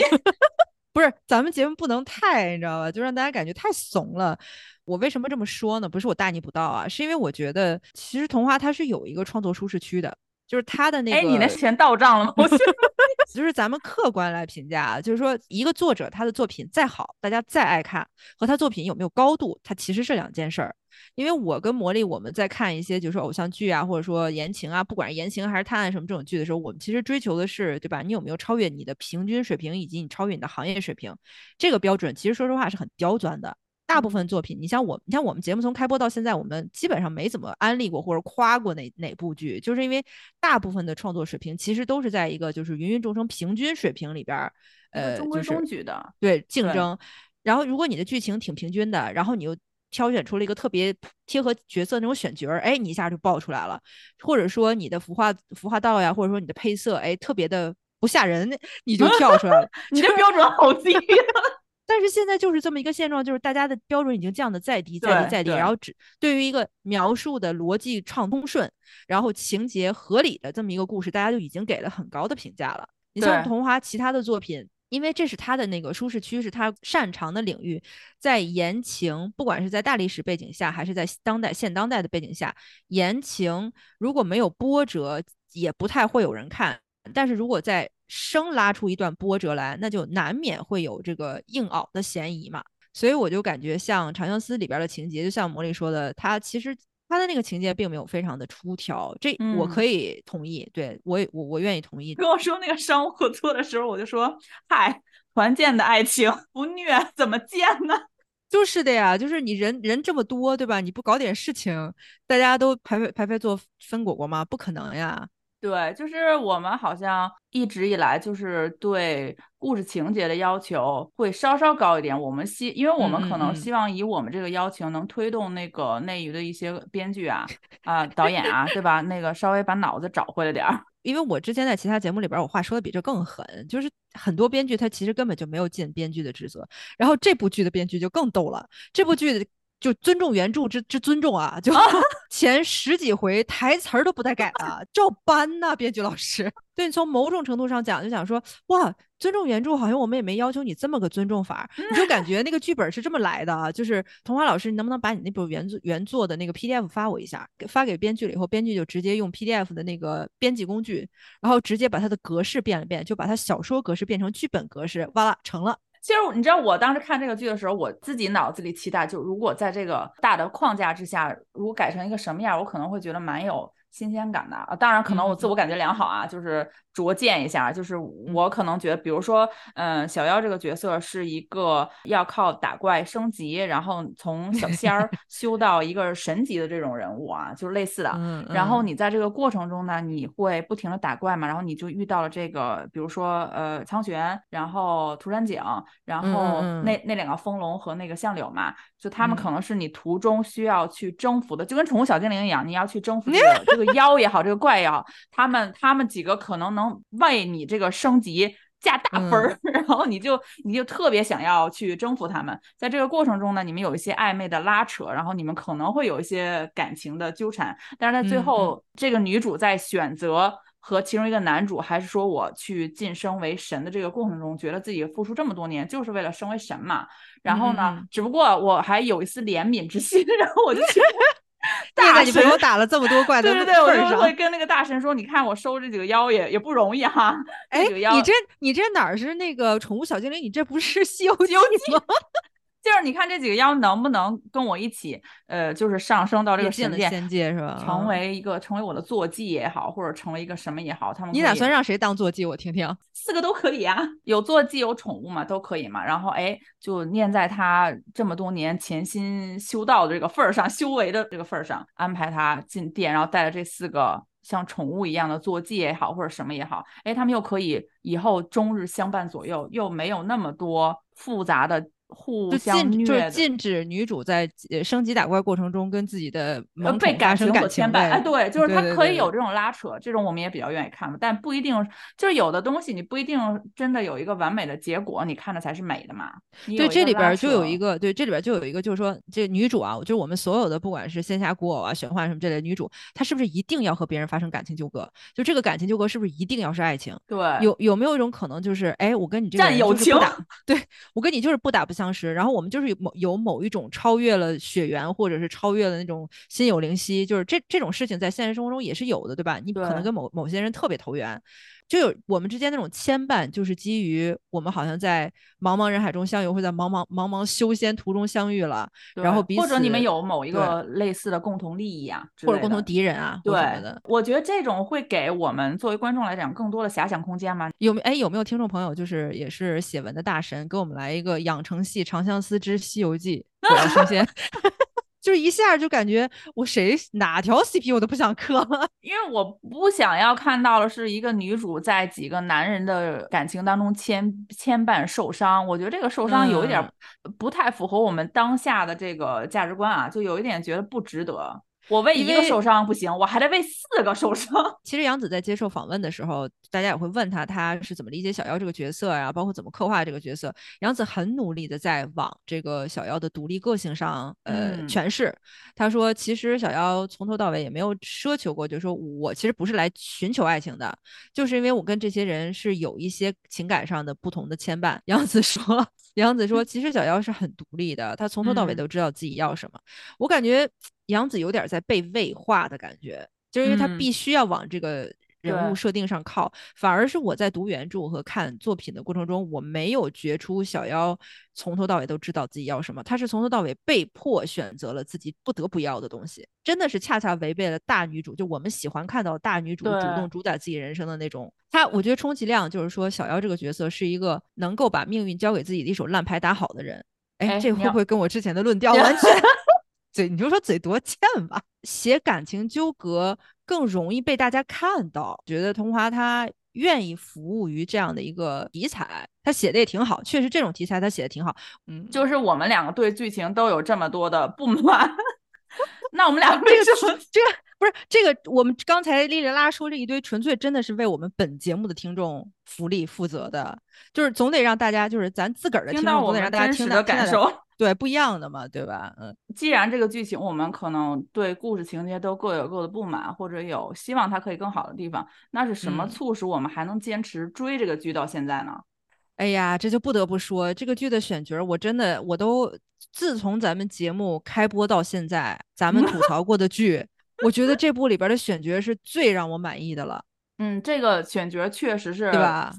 Speaker 3: 不是咱们节目不能太，你知道吧？就让大家感觉太怂了。我为什么这么说呢？不是我大逆不道啊，是因为我觉得其实童话它是有一个创作舒适区的。就是他的那个，哎，
Speaker 2: 你那钱到账了吗？我
Speaker 3: 就是咱们客观来评价，就是说一个作者他的作品再好，大家再爱看，和他作品有没有高度，它其实是两件事儿。因为我跟魔力我们在看一些，就是说偶像剧啊，或者说言情啊，不管是言情还是探案什么这种剧的时候，我们其实追求的是，对吧？你有没有超越你的平均水平，以及你超越你的行业水平？这个标准其实说实话是很刁钻的。大部分作品，你像我，你像我们节目从开播到现在，我们基本上没怎么安利过或者夸过哪哪部剧，就是因为大部分的创作水平其实都是在一个就是芸芸众生平均水平里边，呃，
Speaker 2: 中规中矩的
Speaker 3: 对竞争。然后如果你的剧情挺平均的，然后你又挑选出了一个特别贴合角色那种选角，哎，你一下就爆出来了。或者说你的服化服化道呀，或者说你的配色，哎，特别的不吓人，你就跳出来了。
Speaker 2: 你这标准好低。
Speaker 3: 但是现在就是这么一个现状，就是大家的标准已经降得再低、再低、再低，然后只对于一个描述的逻辑畅通顺，然后情节合理的这么一个故事，大家就已经给了很高的评价了。你像桐华其他的作品，因为这是他的那个舒适区，是他擅长的领域，在言情，不管是在大历史背景下，还是在当代现当代的背景下，言情如果没有波折，也不太会有人看。但是如果在生拉出一段波折来，那就难免会有这个硬拗的嫌疑嘛。所以我就感觉像《长相思》里边的情节，就像魔力说的，他其实他的那个情节并没有非常的出挑，这我可以同意。对我我我愿意同意。
Speaker 2: 跟我说那个商务合作的时候，我就说：“嗨，团建的爱情不虐怎么见呢？”
Speaker 3: 就是的呀，就是你人人这么多，对吧？你不搞点事情，大家都排排排排坐分果果吗？不可能呀。
Speaker 2: 对，就是我们好像一直以来就是对故事情节的要求会稍稍高一点。我们希，因为我们可能希望以我们这个要求能推动那个内娱的一些编剧啊、啊导演啊，对吧？那个稍微把脑子找回来点儿。
Speaker 3: 因为我之前在其他节目里边，我话说的比这更狠，就是很多编剧他其实根本就没有尽编剧的职责。然后这部剧的编剧就更逗了，这部剧。就尊重原著之之尊重啊！就 前十几回台词儿都不带改的，照搬呐，编剧老师。对你从某种程度上讲，就想说，哇，尊重原著，好像我们也没要求你这么个尊重法，你就感觉那个剧本是这么来的啊。就是童话老师，你能不能把你那本原作原作的那个 PDF 发我一下，发给编剧了以后，编剧就直接用 PDF 的那个编辑工具，然后直接把它的格式变了变，就把它小说格式变成剧本格式，哇啦，成了。
Speaker 2: 其实你知道，我当时看这个剧的时候，我自己脑子里期待，就如果在这个大的框架之下，如果改成一个什么样，我可能会觉得蛮有新鲜感的啊。当然，可能我自我感觉良好啊，就是。拙见一下，就是我可能觉得，比如说，嗯，小妖这个角色是一个要靠打怪升级，然后从小仙儿 修到一个神级的这种人物啊，就是类似的。然后你在这个过程中呢，你会不停的打怪嘛，然后你就遇到了这个，比如说，呃，苍玄，然后涂山璟，然后那那两个风龙和那个相柳嘛，就他们可能是你途中需要去征服的，就跟宠物小精灵一样，你要去征服这 个这个妖也好，这个怪也好，他们他们几个可能能。能为你这个升级加大分儿，然后你就你就特别想要去征服他们。在这个过程中呢，你们有一些暧昧的拉扯，然后你们可能会有一些感情的纠缠。但是在最后，这个女主在选择和其中一个男主，还是说我去晋升为神的这个过程中，觉得自己付出这么多年就是为了升为神嘛？然后呢，只不过我还有一丝怜悯之心，然后我就去。
Speaker 3: 大神，你我打了这么多怪，
Speaker 2: 对对对，我就会跟那个大神说：“你看我收这几个妖也也不容易哈。”
Speaker 3: 哎，你这你这哪儿是那个宠物小精灵？你这不是《西游记》吗？
Speaker 2: 就是你看这几个妖能不能跟我一起，呃，就是上升到这个
Speaker 3: 神
Speaker 2: 仙
Speaker 3: 界是吧？
Speaker 2: 成为一个成为我的坐骑也好，或者成为一个什么也好，他们
Speaker 3: 你打算让谁当坐骑？我听听。
Speaker 2: 四个都可以啊，有坐骑有宠物嘛，都可以嘛。然后哎，就念在他这么多年潜心修道的这个份儿上，修为的这个份儿上，安排他进殿，然后带着这四个像宠物一样的坐骑也好，或者什么也好，哎，他们又可以以后终日相伴左右，又没有那么多复杂的。互
Speaker 3: 禁就是。禁止女主在呃升级打怪过程中跟自己的
Speaker 2: 呃，
Speaker 3: 萌
Speaker 2: 被
Speaker 3: 宠发生
Speaker 2: 感情所牵绊，哎，对，就是
Speaker 3: 对对对对
Speaker 2: 它可以有这种拉扯，这种我们也比较愿意看嘛，但不一定，就是有的东西你不一定真的有一个完美的结果，你看的才是美的嘛。
Speaker 3: 对，这里边就有一个，对，这里边就有一个，就是说，这女主啊，就是我们所有的，不管是仙侠古偶啊、玄幻什么这类女主，她是不是一定要和别人发生感情纠葛？就这个感情纠葛是不是一定要是爱情？
Speaker 2: 对，
Speaker 3: 有有没有一种可能，就是哎，我跟你这
Speaker 2: 战友情，
Speaker 3: 对我跟你就是不打不相识，然后我们就是有某有某一种超越了血缘，或者是超越了那种心有灵犀，就是这这种事情在现实生活中也是有的，对吧？你可能跟某某些人特别投缘，就有我们之间那种牵绊，就是基于我们好像在茫茫人海中相遇，或者在茫茫茫茫修仙途中相遇了，然后彼
Speaker 2: 此或者你们有某一个类似的共同利益啊，
Speaker 3: 或者共同敌人啊，
Speaker 2: 对
Speaker 3: 的。，
Speaker 2: 我觉得这种会给我们作为观众来讲更多的遐想空间吗。
Speaker 3: 有没哎有没有听众朋友就是也是写文的大神，给我们来一个养成系《长相思之西游记》我要升仙，就是一下就感觉我谁哪条 CP 我都不想磕了。
Speaker 2: 因为我不想要看到的是一个女主在几个男人的感情当中牵牵绊受伤，我觉得这个受伤有一点儿不太符合我们当下的这个价值观啊，就有一点觉得不值得。我为一个受伤不行，我还得为四个受伤。
Speaker 3: 其实杨紫在接受访问的时候，大家也会问她，她是怎么理解小妖这个角色呀、包括怎么刻画这个角色。杨紫很努力的在往这个小妖的独立个性上，呃，
Speaker 2: 嗯
Speaker 3: 诠释。她说，其实小妖从头到尾也没有奢求过，就是说我其实不是来寻求爱情的，就是因为我跟这些人是有一些情感上的不同的牵绊。杨紫说，杨子说，其实小妖是很独立的，她从头到尾
Speaker 2: 嗯。
Speaker 3: 都知道自己要什么。我感觉杨子有点在被喂化的感觉，就是因为她
Speaker 2: 嗯。
Speaker 3: 必须要往这个人物设定上靠，反而是我在读原著和看作品的过程中，我没有觉出小妖从头到尾都知道自己要什么，她是从头到尾被迫选择了自己不得不要的东西，真的是恰恰违背了大女主，就我们喜欢看到大女主主动主宰自己人生的那种。她，我觉得充其量就是说，小妖这个角色是一个能够把命运交给自己的一手烂牌打好的人。哎，
Speaker 2: 哎你要
Speaker 3: 这会不会跟我之前的论 调完全？嘴，你就说嘴多欠吧。写感情纠葛更容易被大家看到，觉得桐华他愿意服务于这样的一个题材，他写的也挺好，确实这种题材他写的挺好。嗯，
Speaker 2: 就是我们两个对剧情都有这么多的不满，那我们俩为什么？
Speaker 3: 这个不是这个，我们刚才哩哩啦啦说这一堆，纯粹真的是为我们本节目的听众福利负责的，就是总得让大家，就是咱自个儿的听众，
Speaker 2: 听到我们
Speaker 3: 总得让大家听到听到点
Speaker 2: 感受。
Speaker 3: 对，不一样的嘛，对吧？嗯，
Speaker 2: 既然这个剧情我们可能对故事情节都各有各的不满，或者有希望它可以更好的地方，那是什么
Speaker 3: 嗯
Speaker 2: 促使我们还能坚持追这个剧到现在呢？
Speaker 3: 哎呀，这就不得不说这个剧的选角，我真的我都自从咱们节目开播到现在，咱们吐槽过的剧，我觉得这部里边的选角是最让我满意的了，
Speaker 2: 嗯，这个选角确实是，
Speaker 3: 对吧？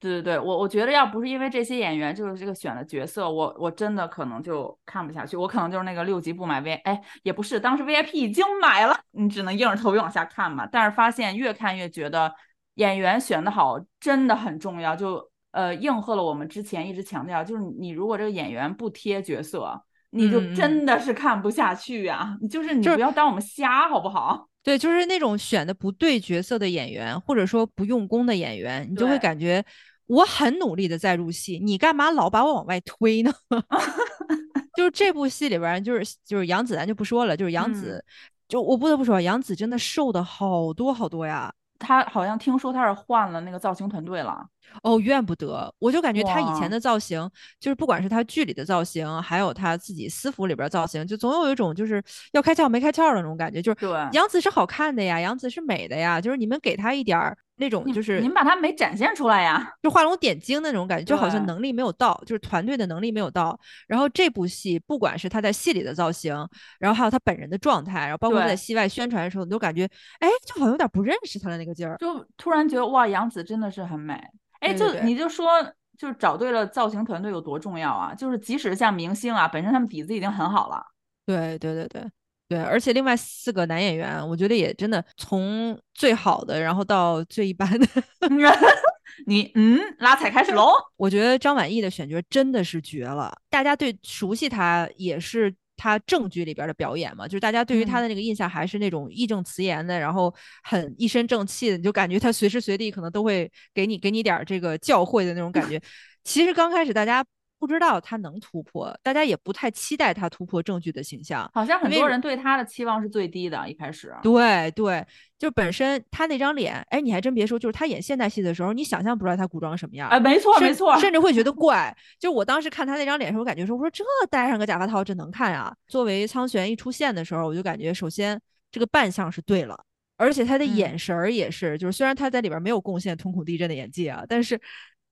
Speaker 2: 对对对，我我觉得要不是因为这些演员就是这个选的角色，我我真的可能就看不下去，我可能就是那个六级不买 V，哎，也不是，当时 VIP 已经买了，你只能硬着头皮往下看嘛。但是发现越看越觉得演员选的好真的很重要，就呃应和了我们之前一直强调，就是你如果这个演员不贴角色，你就真的是看不下去呀、你就是你不要当我们瞎好不好？
Speaker 3: 对，就是那种选的不对角色的演员，或者说不用功的演员，你就会感觉我很努力的在入戏，你干嘛老把我往外推呢？就是这部戏里边，就是就是杨紫，咱就不说了，就是杨
Speaker 2: 嗯
Speaker 3: 紫，就我不得不说，杨紫真的瘦的好多好多呀。
Speaker 2: 她好像听说她是换了那个造型团队了。
Speaker 3: 哦，怨不得，我就感觉他以前的造型，就是不管是他剧里的造型，还有他自己私服里边造型，就总有一种就是要开窍没开窍的那种感觉。就是杨紫是好看的呀，杨紫是美的呀，就是你们给她一点儿那种就是
Speaker 2: 你们把她没展现出来呀？
Speaker 3: 就画龙点睛的那种感觉，就好像能力没有到，就是团队的能力没有到。然后这部戏，不管是他在戏里的造型，然后还有他本人的状态，然后包括他在戏外宣传的时候，你都感觉，哎，就好像有点不认识他的那个劲儿。
Speaker 2: 就突然觉得哇，杨紫真的是很美。哎，就你就说，就是找对了造型团队有多重要啊！就是即使像明星啊，本身他们底子已经很好了。
Speaker 3: 对对对对对，而且另外四个男演员，我觉得也真的从最好的，然后到最一般的。
Speaker 2: 你嗯，拉踩开始喽。
Speaker 3: 我觉得张晚意的选角真的是绝了，大家对熟悉他也是他正剧里边的表演嘛，就是大家对于他
Speaker 2: 嗯
Speaker 3: 的那个印象还是那种义正辞严的，然后很一身正气的，你就感觉他随时随地可能都会给你给你点儿这个教诲的那种感觉。其实刚开始大家不知道他能突破，大家也不太期待他突破正剧的形象。
Speaker 2: 好像很多人对他的期望是最低的，一开始。
Speaker 3: 对对，就本身他那张脸，哎，你还真别说，就是他演现代戏的时候，你想象不出来他古装什么样。
Speaker 2: 哎，没错
Speaker 3: 甚
Speaker 2: 没错，
Speaker 3: 甚至会觉得 怪。就我当时看他那张脸的时候，我感觉说，我说这戴上个假发套，这能看啊？作为苍玄一出现的时候，我就感觉首先这个扮相是对了，而且他的
Speaker 2: 嗯
Speaker 3: 眼神儿也是，就是虽然他在里边没有贡献瞳孔地震的演技啊，但是。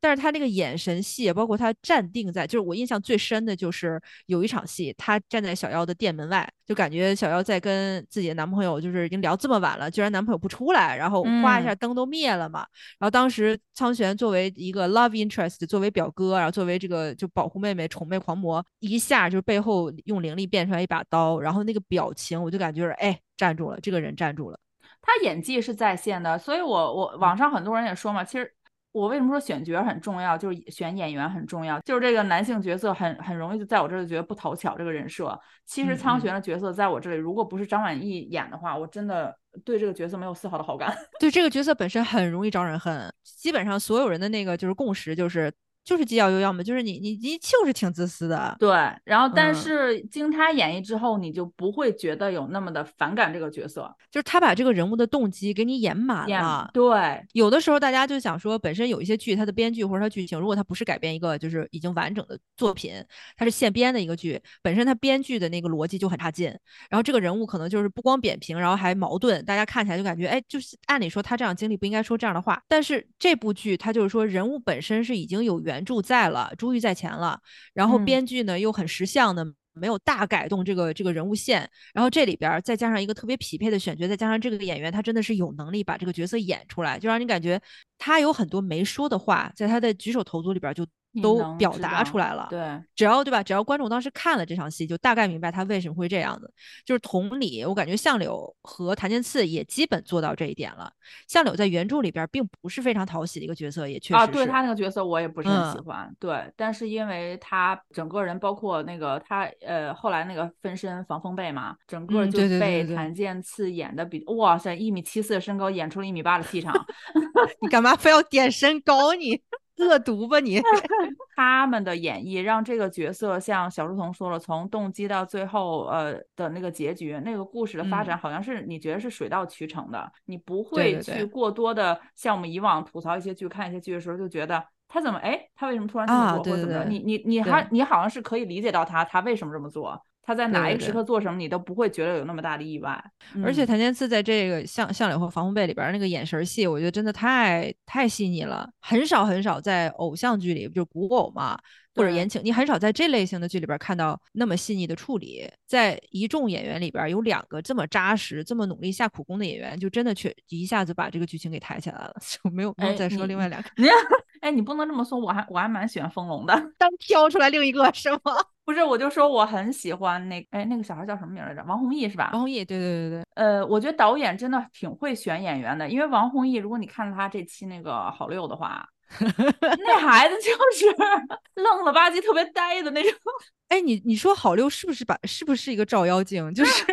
Speaker 3: 但是他那个眼神戏，包括他站定在，就是我印象最深的就是有一场戏，他站在小妖的店门外，就感觉小妖在跟自己的男朋友，就是已经聊这么晚了，居然男朋友不出来，然后哗一下
Speaker 2: 嗯
Speaker 3: 灯都灭了嘛，然后当时苍玄作为一个 love interest，作为表哥，然后作为这个就保护妹妹、宠妹狂魔，一下就是背后用灵力变出来一把刀，然后那个表情，我就感觉是哎站住了，这个人站住了。
Speaker 2: 他演技是在线的，所以我我网上很多人也说嘛，其实我为什么说选角很重要，就是选演员很重要，就是这个男性角色很很容易就在我这里觉得不讨巧这个人设。其实苍玄的角色在我这里，如果不是张晚意演的话，我真的对这个角色没有丝毫的好感。
Speaker 3: 对这个角色本身很容易招人恨，基本上所有人的那个就是共识就是就是既要又要嘛，就是你你你就是挺自私的。
Speaker 2: 对，然后但
Speaker 3: 嗯
Speaker 2: 是经他演绎之后，你就不会觉得有那么的反感这个角色。
Speaker 3: 就是他把这个人物的动机给你演满
Speaker 2: 演
Speaker 3: 了。
Speaker 2: 对，
Speaker 3: 有的时候大家就想说，本身有一些剧，它的编剧或者它剧情，如果它不是改编一个就是已经完整的作品，它是现编的一个剧，本身它编剧的那个逻辑就很差劲。然后这个人物可能就是不光扁平，然后还矛盾，大家看起来就感觉，哎，就是按理说他这样经历不应该说这样的话。但是这部剧它就是说人物本身是已经有原著在了，珠玉在前了，然后
Speaker 2: 嗯
Speaker 3: 编剧呢又很识相的。没有大改动这个这个人物线，然后这里边再加上一个特别匹配的选角，再加上这个演员他真的是有能力把这个角色演出来，就让你感觉他有很多没说的话，在他的举手投足里边就
Speaker 2: 你
Speaker 3: 都表达出来了。
Speaker 2: 对，
Speaker 3: 只要对吧？只要观众当时看了这场戏，就大概明白他为什么会这样子。就是同理，我感觉相柳和谭健次也基本做到这一点了。相柳在原著里边儿并不是非常讨喜的一个角色，也确实
Speaker 2: 啊，
Speaker 3: 是。
Speaker 2: 对他那个角色我也不是很喜
Speaker 3: 嗯
Speaker 2: 欢，对，但是因为他整个人，包括那个他呃后来那个分身防风被嘛，整个就被
Speaker 3: 对对
Speaker 2: 谭健次演的比哇塞一米七四的身高演出了一米八的气场，
Speaker 3: 你干嘛非要点身高你？恶毒吧你！
Speaker 2: 他们的演绎让这个角色像小书童说了，从动机到最后呃的那个结局，那个故事的发
Speaker 3: 嗯
Speaker 2: 展好像是你觉得是水到渠成的，你不会去过多的像我们以往吐槽一些剧、看一些剧的时候就觉得。他怎么哎？他为什么突然这么
Speaker 3: 啊
Speaker 2: 做，或者怎么着？你你你还你好像是可以理解到他他为什么这么做，他在哪一个时刻做什么，你都不会觉得有那么大的意外。嗯
Speaker 3: 而且谭健次在这个相相柳和防风背里边儿那个眼神儿戏，我觉得真的太太细腻了，很少很少在偶像剧里，就是古偶嘛，或者言情，你很少在这类型的剧里边儿看到那么细腻的处理。在一众演员里边儿有两个这么扎实、这么努力下苦功的演员，就真的却一下子把这个剧情给抬起来了，就没有没有
Speaker 2: 哎
Speaker 3: 再说另外两个，
Speaker 2: 你 哎，你不能这么说，我还我还蛮喜欢风龙的。
Speaker 3: 单挑出来另一个是吗？
Speaker 2: 不是，我就说我很喜欢那哎那个小孩叫什么名儿来着？王弘毅是吧？
Speaker 3: 王弘毅，对对对对，
Speaker 2: 呃，我觉得导演真的挺会选演员的，因为王弘毅，如果你看了他这期那个好六的话，那孩子就是 愣了吧唧、特别呆的那种。
Speaker 3: 哎，你你说好六是不是把是不是一个照妖镜？就是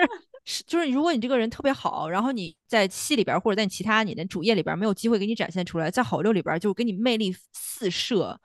Speaker 3: 是就是，如果你这个人特别好，然后你在戏里边儿或者在你其他你的主页里边儿没有机会给你展现出来，在好六里边儿就给你魅力四射。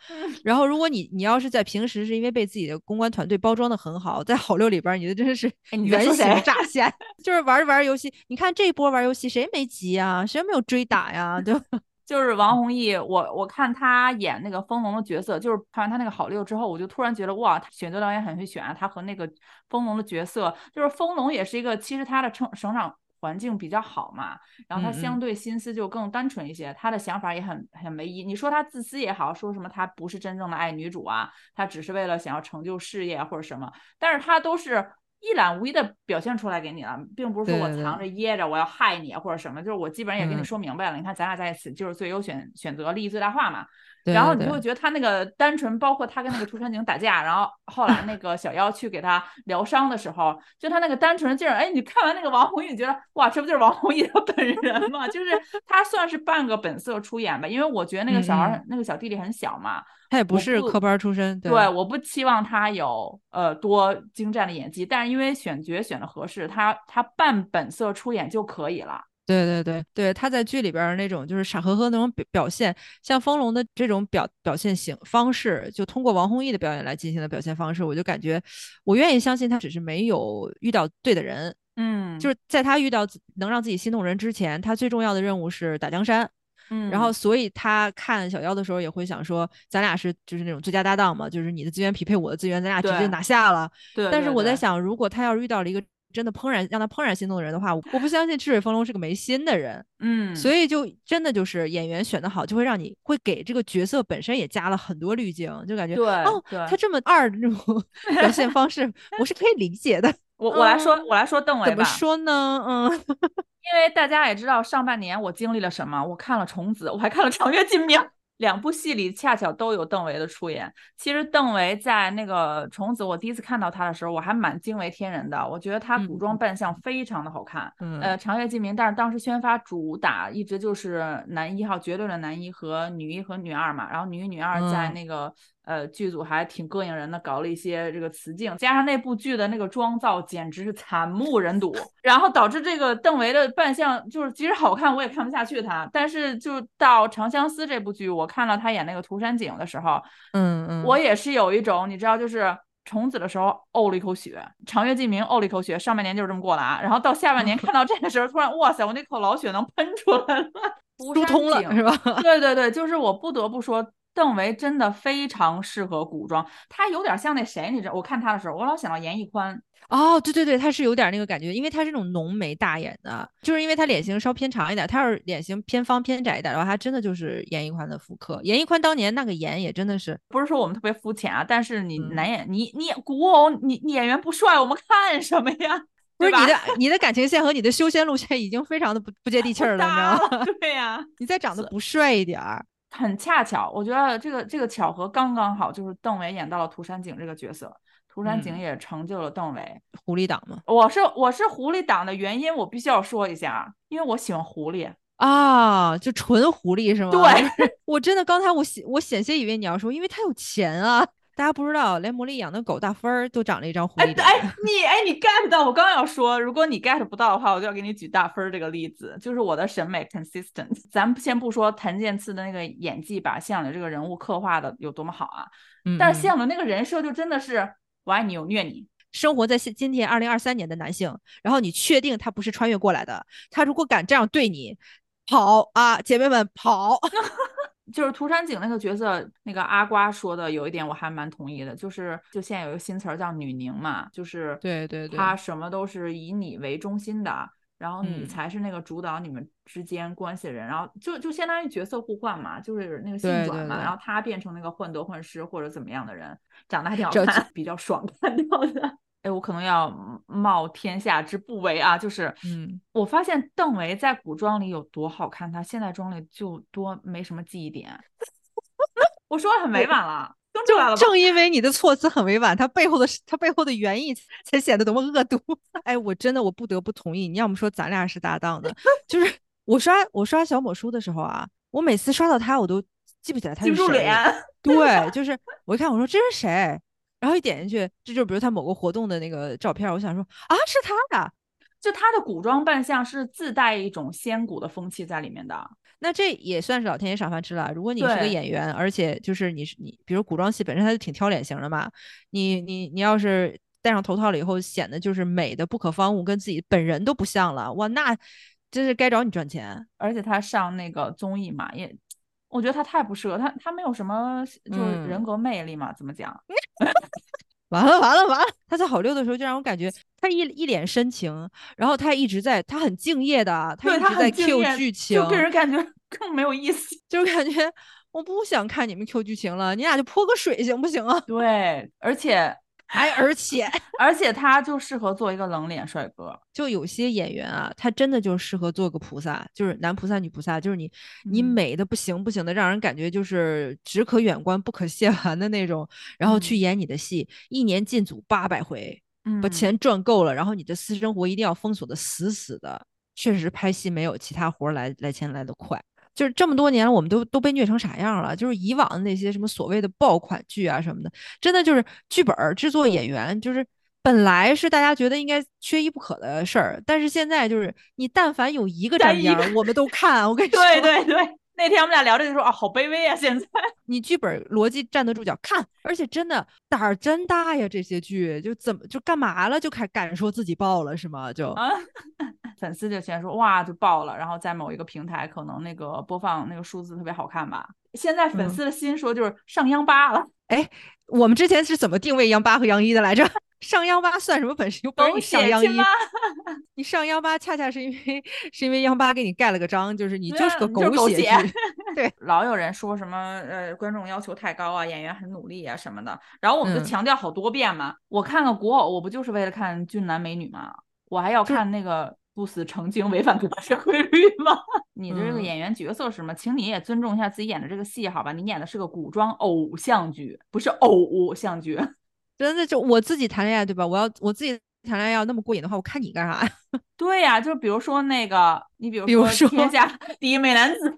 Speaker 3: 然后如果你你要是在平时是因为被自己的公关团队包装的很好，在好六里边儿你的真的是原形乍现，就是玩着玩着游戏，你看这一波玩游戏谁没急啊？谁没有追打呀？对吧？
Speaker 2: 就是王弘毅，我我看他演那个风龙的角色，就是看完他那个好六之后，我就突然觉得哇，他选择导演很会选啊，他和那个风龙的角色，就是风龙也是一个，其实他的成成长环境比较好嘛，然后他相对心思就更单纯一些，他的想法也很很唯一。你说他自私也好，说什么他不是真正的爱女主啊，他只是为了想要成就事业啊或者什么，但是他都是。一览无遗的表现出来给你了，并不是说我藏着掖着，我要害你啊或者什么，就是我基本上也跟你
Speaker 3: 嗯
Speaker 2: 说明白了。你看咱俩在一起就是最优选选择，利益最大化嘛。
Speaker 3: 对
Speaker 2: 然后你就会觉得他那个单纯，包括他跟那个涂山璟打架，然后后来那个小妖去给他疗伤的时候，就他那个单纯的劲儿，哎，你看完那个王弘毅，你觉得哇，这不就是王弘毅他本人吗？就是他算是半个本色出演吧，因为我觉得那个小孩那个小弟弟很小嘛，
Speaker 3: 他也不是科班儿出身，对
Speaker 2: 对，我不期望他有呃多精湛的演技，但是因为选角选的合适，他他半本色出演就可以了。
Speaker 3: 对对对对，他在剧里边儿那种就是傻呵呵那种表表现，像风龙的这种表表现形方式，就通过王弘毅的表演来进行的表现方式，我就感觉我愿意相信他只是没有遇到对的人，
Speaker 2: 嗯，
Speaker 3: 就是在他遇到能让自己心动人之前，他最重要的任务是打江山。
Speaker 2: 嗯，
Speaker 3: 然后，所以他看小妖的时候也会想说，咱俩是就是那种最佳搭档嘛，就是你的资源匹配我的资源，咱俩直接
Speaker 2: 对
Speaker 3: 拿下了。
Speaker 2: 对，
Speaker 3: 但是我在想，如果他要是遇到了一个真的怦然让他怦然心动的人的话，我不相信赤水风龙是个没心的人。
Speaker 2: 嗯，
Speaker 3: 所以就真的就是演员选的好，就会让你会给这个角色本身也加了很多滤镜，就感觉
Speaker 2: 对
Speaker 3: 哦，
Speaker 2: 对
Speaker 3: 他这么二的那种表现方式，我是可以理解的。
Speaker 2: 我我来说
Speaker 3: 嗯
Speaker 2: 我来说邓为吧，
Speaker 3: 怎么说呢？嗯，
Speaker 2: 因为大家也知道上半年我经历了什么，我看了《虫子》，我还看了《长月烬明》，两部戏里恰巧都有邓为的出演。其实邓为在那个《虫子》，我第一次看到他的时候，我还蛮惊为天人的。我觉得他古装扮相非常的好看。
Speaker 3: 嗯
Speaker 2: 呃，《长月烬明》，但是当时宣发主打一直就是男一号，绝对的男一和女一和女二嘛。然后女一、女二在
Speaker 3: 嗯
Speaker 2: 那个、呃剧组还挺膈应人的，搞了一些这个雌竞，加上那部剧的那个妆造简直是惨不忍睹，然后导致这个邓为的扮相就是即使好看我也看不下去他。但是就到《长相思》这部剧，我看到他演那个涂山璟的时候，
Speaker 3: 嗯嗯，
Speaker 2: 我也是有一种你知道就是。虫子的时候呕了一口血，长月烬明呕了一口血，上半年就是这么过的啊。然后到下半年看到这个时候，突然哇塞，我那口老血能喷出来了，
Speaker 3: 疏通了是吧？
Speaker 2: 对对对，就是我不得不说，邓为真的非常适合古装，他有点像那谁，你知道？我看他的时候，我老想到严屹宽，
Speaker 3: 哦，对对对，他是有点那个感觉，因为他是那种浓眉大眼的，就是因为他脸型稍偏长一点，他要是脸型偏方偏窄一点的话，他真的就是严屹宽的复刻。严屹宽当年那个颜也真的是，
Speaker 2: 不是说我们特别肤浅啊，但是你
Speaker 3: 嗯
Speaker 2: 男演，你你古偶，你你演员不帅，我们看什么呀？
Speaker 3: 不是你的你的感情线和你的修仙路线已经非常的不不接地气儿了，你知道吗？
Speaker 2: 对呀、
Speaker 3: 你再长得不帅一点儿，
Speaker 2: 很恰巧，我觉得这个这个巧合刚刚好，就是邓为演到了涂山璟这个角色，涂山璟
Speaker 3: 嗯
Speaker 2: 也成就了邓为。
Speaker 3: 狐狸党嘛。
Speaker 2: 我是我是狐狸党的原因，我必须要说一下，啊因为我喜欢狐狸。
Speaker 3: 啊，就纯狐狸是吗？
Speaker 2: 对，
Speaker 3: 我真的刚才我险我险些以为你要说，因为他有钱啊。大家不知道，连魔力养的狗大芬儿都长了一张狐
Speaker 2: 哎
Speaker 3: 狸脸。
Speaker 2: 哎，你哎你 get 到？我刚要说，如果你 get 不到的话，我就要给你举大芬儿这个例子，就是我的审美 consistent。咱们先不说谭健次的那个演技把谢阳的这个人物刻画的有多么好啊，
Speaker 3: 嗯嗯
Speaker 2: 但是谢阳的那个人设就真的是我爱你，我虐你。
Speaker 3: 生活在现今天二零二三年的男性，然后你确定他不是穿越过来的，他如果敢这样对你，跑啊，姐妹们跑！
Speaker 2: 就是涂山璟那个角色，那个阿瓜说的有一点我还蛮同意的，就是就现在有一个新词儿叫女凝嘛，就是
Speaker 3: 对对对
Speaker 2: 她什么都是以你为中心的，然后你
Speaker 3: 嗯
Speaker 2: 才是那个主导你们之间关系的人，然后就就相当于角色互换嘛，就是那个性转嘛，
Speaker 3: 对对对
Speaker 2: 然后他变成那个患得患失或者怎么样的人，长得还挺好看，比较爽 看到的。哎，我可能要冒天下之不韪啊，就是，
Speaker 3: 嗯，
Speaker 2: 我发现邓为在古装里有多好看，他现代装里就多没什么记忆点。我说的很委婉了，听出来了吧？
Speaker 3: 正因为你的措辞很委婉，它背后的它背后的原意才显得多么恶毒。哎，我真的我不得不同意，你要么说咱俩是搭档的，就是我刷我刷小某书的时候啊，我每次刷到他，我都记不起来他
Speaker 2: 记不住
Speaker 3: 是谁。
Speaker 2: 脸。
Speaker 3: 对，就是我一看，我说这是谁？然后一点进去，这就比如他某个活动的那个照片，我想说啊，是他呀。
Speaker 2: 就他的古装扮相是自带一种仙古的风气在里面的。
Speaker 3: 那这也算是老天爷赏饭吃了。如果你是个演员，而且就是你是你，比如古装戏本身它就挺挑脸型的嘛，你你你要是戴上头套了以后，显得就是美的不可方物，跟自己本人都不像了，哇，那真是该找你赚钱。
Speaker 2: 而且他上那个综艺嘛，也我觉得他太不适合他，他没有什么就是
Speaker 3: 嗯
Speaker 2: 人格魅力嘛，怎么讲？
Speaker 3: 完了完了完了！他在好六的时候就让我感觉他一一脸深情，然后他一直在，他很敬业的，他一直在 Q 剧情，
Speaker 2: 就给人感觉 更没有意思。
Speaker 3: 就是感觉我不想看你们 Q 剧情了，你俩就泼个水行不行啊？
Speaker 2: 对，而且
Speaker 3: 还而且
Speaker 2: 而且他就适合做一个冷脸帅哥。
Speaker 3: 就有些演员啊，他真的就适合做个菩萨，就是男菩萨、女菩萨，就是你你
Speaker 2: 嗯
Speaker 3: 美的不行不行的，让人感觉就是只可远观不可亵玩的那种，然后去
Speaker 2: 嗯
Speaker 3: 演你的戏，一年进组八百回，
Speaker 2: 嗯，
Speaker 3: 把钱赚够了，然后你的私生活一定要封锁的死死的。确实拍戏没有其他活儿来来钱来的快。就是这么多年了，我们都都被虐成啥样了？就是以往的那些什么所谓的爆款剧啊什么的，真的就是剧本儿、制作演员，就是本来是大家觉得应该缺一不可的事儿，但是现在就是你但凡有一个沾边儿，我们都看。我跟你说，
Speaker 2: 对对对，那天我们俩聊着就说啊，好卑微啊，现在。
Speaker 3: 你剧本逻辑站得住脚，看，而且真的胆儿真大呀！这些剧就怎么就干嘛了，就开敢说自己爆了是吗？就
Speaker 2: 啊，粉丝就先说哇就爆了，然后在某一个平台可能那个播放那个数字特别好看吧。现在粉
Speaker 3: 嗯
Speaker 2: 丝的心说就是上央八了，
Speaker 3: 我们之前是怎么定位央八和央一的来着？上央八算什么本事？又不让
Speaker 2: 狗
Speaker 3: 你上央一 你上央八恰恰是因为是因为央八给你盖了个章，就是你就是个
Speaker 2: 狗
Speaker 3: 血
Speaker 2: 血
Speaker 3: 剧。对，
Speaker 2: 老有人说什么呃观众要求太高啊，演员很努力啊什么的，然后我们就
Speaker 3: 嗯
Speaker 2: 强调好多遍嘛。我看个古偶，我不就是为了看俊男美女吗？我还要看那个不死成精、违反国社规律吗？你的这个
Speaker 3: 嗯
Speaker 2: 演员角色是什么？请你也尊重一下自己演的这个戏，好吧？你演的是个古装偶像剧，不是偶像剧。
Speaker 3: 真的就我自己谈恋爱对吧？我要我自己谈恋爱要那么过瘾的话，我看你干啥呀？
Speaker 2: 对呀、就比如说那个，你比如
Speaker 3: 比如说
Speaker 2: 天下第一美男子，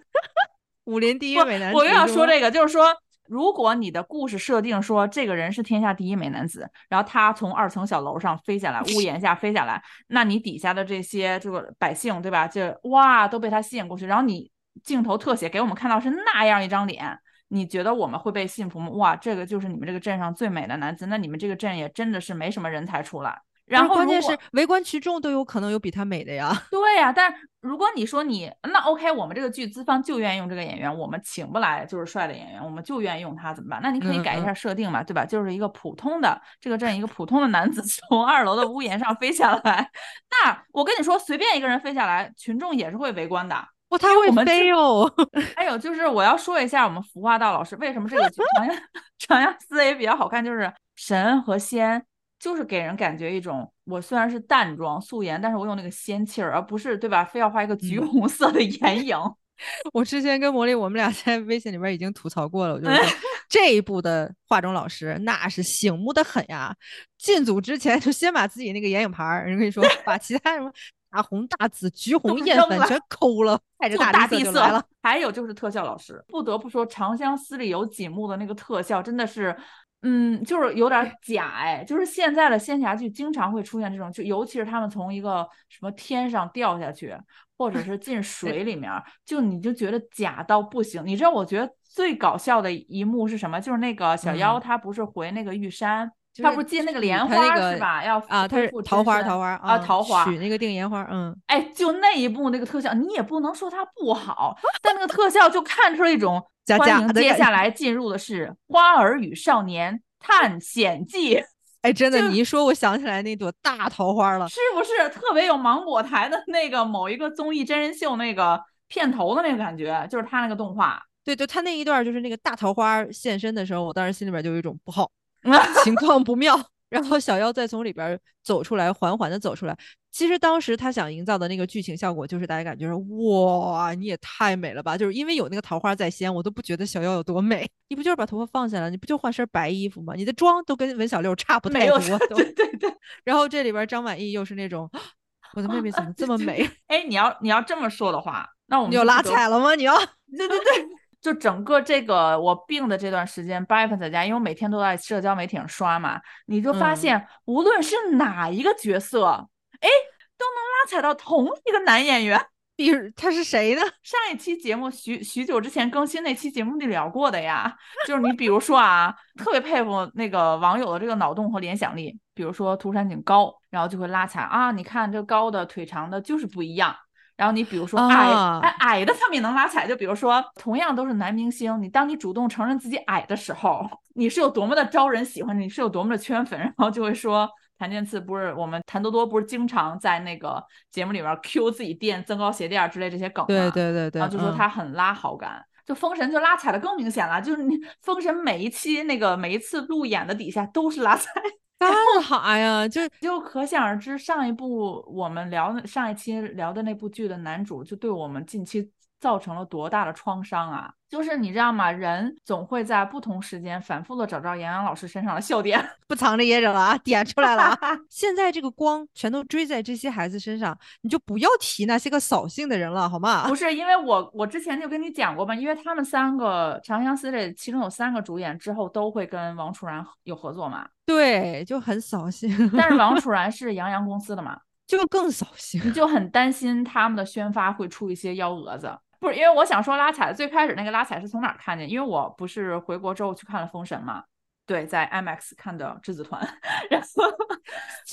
Speaker 3: 武林第一美男，
Speaker 2: 我又要说，这个，就是说，如果你的故事设定说这个人是天下第一美男子，然后他从二层小楼上飞下来，屋檐下飞下来，那你底下的这些这个百姓，对吧？就哇都被他吸引过去，然后你镜头特写给我们看到是那样一张脸。你觉得我们会被信服吗？哇，这个就是你们这个镇上最美的男子，那你们这个镇也真的是没什么人才出来。然后
Speaker 3: 关键是围观群众都有可能有比他美的呀。
Speaker 2: 对呀、但如果你说你那 OK，我们这个剧资方就愿意用这个演员，我们请不来就是帅的演员，我们就愿意用他怎么办？那你可以改一下设定嘛，对吧？就是一个普通的这个镇一个普通的男子 从二楼的屋檐上飞下来，那我跟你说，随便一个人飞下来，群众也是会围观的。
Speaker 3: 哇，他会飞哦！
Speaker 2: 还有就是我要说一下我们服化道老师为什么这个剧长相 长相思也比较好看，就是神和仙。就是给人感觉一种，我虽然是淡妆素颜，但是我有那个仙气儿，而不是对吧？非要画一个橘
Speaker 3: 嗯
Speaker 2: 红色的眼影。
Speaker 3: 我之前跟魔力，我们俩在微信里边已经吐槽过了，我就是说 这一部的化妆老师那是醒目的很呀。进组之前就先把自己那个眼影盘儿，人跟你说 把其他什么大红大紫、橘红、艳粉全抠了，带着大地
Speaker 2: 色。还有就是特效老师，不得不说，《长相思》里有几幕的那个特效真的是，嗯，就是有点假哎。就是现在的仙侠剧经常会出现这种，就尤其是他们从一个什么天上掉下去，或者是 进水里面儿，就你就觉得假到不行。你知道，我觉得最搞笑的一幕是什么？就是那个小妖，
Speaker 3: 嗯
Speaker 2: 他不是回那个玉山。他
Speaker 3: 就是
Speaker 2: 不是接那个莲花
Speaker 3: 他那个
Speaker 2: 是吧？要
Speaker 3: 啊，
Speaker 2: 他
Speaker 3: 是桃花，桃花
Speaker 2: 啊，
Speaker 3: 嗯
Speaker 2: 桃花
Speaker 3: 取那个定颜花，嗯，
Speaker 2: 哎，就那一部那个特效，你也不能说它不好，但那个特效就看出了一种
Speaker 3: 假
Speaker 2: 欢迎接下来进入的是《花儿与少年探险记》，
Speaker 3: 哎，真的，你一说，我想起来那朵大桃花了。
Speaker 2: 是不是特别有芒果台的那个某一个综艺真人秀那个片头的那个感觉？就是他那个动画，
Speaker 3: 对对，他那一段就是那个大桃花现身的时候，我当时心里边就有一种不好，情况不妙。然后小妖再从里边走出来，缓缓的走出来。其实当时他想营造的那个剧情效果，就是大家感觉说，哇，你也太美了吧！就是因为有那个桃花在先，我都不觉得小妖有多美。你不就是把头发放下来，你不就换身白衣服吗？你的妆都跟文小六差不太多。
Speaker 2: 对对对。
Speaker 3: 然后这里边儿张晚意又是那种，我的妹妹怎么这么美？
Speaker 2: 哎，你要你要这么说的话，那我们
Speaker 3: 你要拉踩了吗？你要？
Speaker 2: 对对对，就整个这个我病的这段时间，八月份在家，因为我每天都在社交媒体上刷嘛，你就发
Speaker 3: 嗯
Speaker 2: 现无论是哪一个角色，哎，都能拉踩到同一个男演员。
Speaker 3: 比如他是谁呢？
Speaker 2: 上一期节目许许久之前更新那期节目里聊过的呀，就是你比如说啊，特别佩服那个网友的这个脑洞和联想力，比如说涂山璟高，然后就会拉踩啊，你看这高的腿长的就是不一样。然后你比如说矮，矮的他们也能拉踩，就比如说同样都是男明星，你当你主动承认自己矮的时候，你是有多么的招人喜欢，你是有多么的圈粉，然后就会说谭健次不是我们谭多多不是经常在那个节目里面 Q 自己垫增高鞋垫之类这些梗吗？
Speaker 3: 对对对对，
Speaker 2: 然后就说
Speaker 3: 嗯
Speaker 2: 他很拉好感。就封神就拉踩的更明显了，就是你封神每一期那个每一次路演的底下都是拉踩，
Speaker 3: 干啥 呀？就
Speaker 2: 就可想而知，上一部我们聊的上一期聊的那部剧的男主，就对我们近期造成了多大的创伤啊！就是你知道吗？人总会在不同时间反复的找到杨洋老师身上的笑点。
Speaker 3: 不藏着掖着了啊，点出来了啊！现在这个光全都追在这些孩子身上，你就不要提那些个扫兴的人了，好吗？
Speaker 2: 不 是因为我我之前就跟你讲过嘛，因为他们三个《长相思》里其中有三个主演之后都会跟王楚然有合作嘛，
Speaker 3: 对，就很扫兴，
Speaker 2: 但是王楚然是杨洋公司的嘛，
Speaker 3: 就更扫兴。
Speaker 2: 你就很担心他们的宣发会出一些幺蛾子。不是因为我想说拉踩，最开始那个拉踩是从哪儿看见？因为我不是回国之后去看了《封神》嘛，对，在 IMAX 看的质子团，然后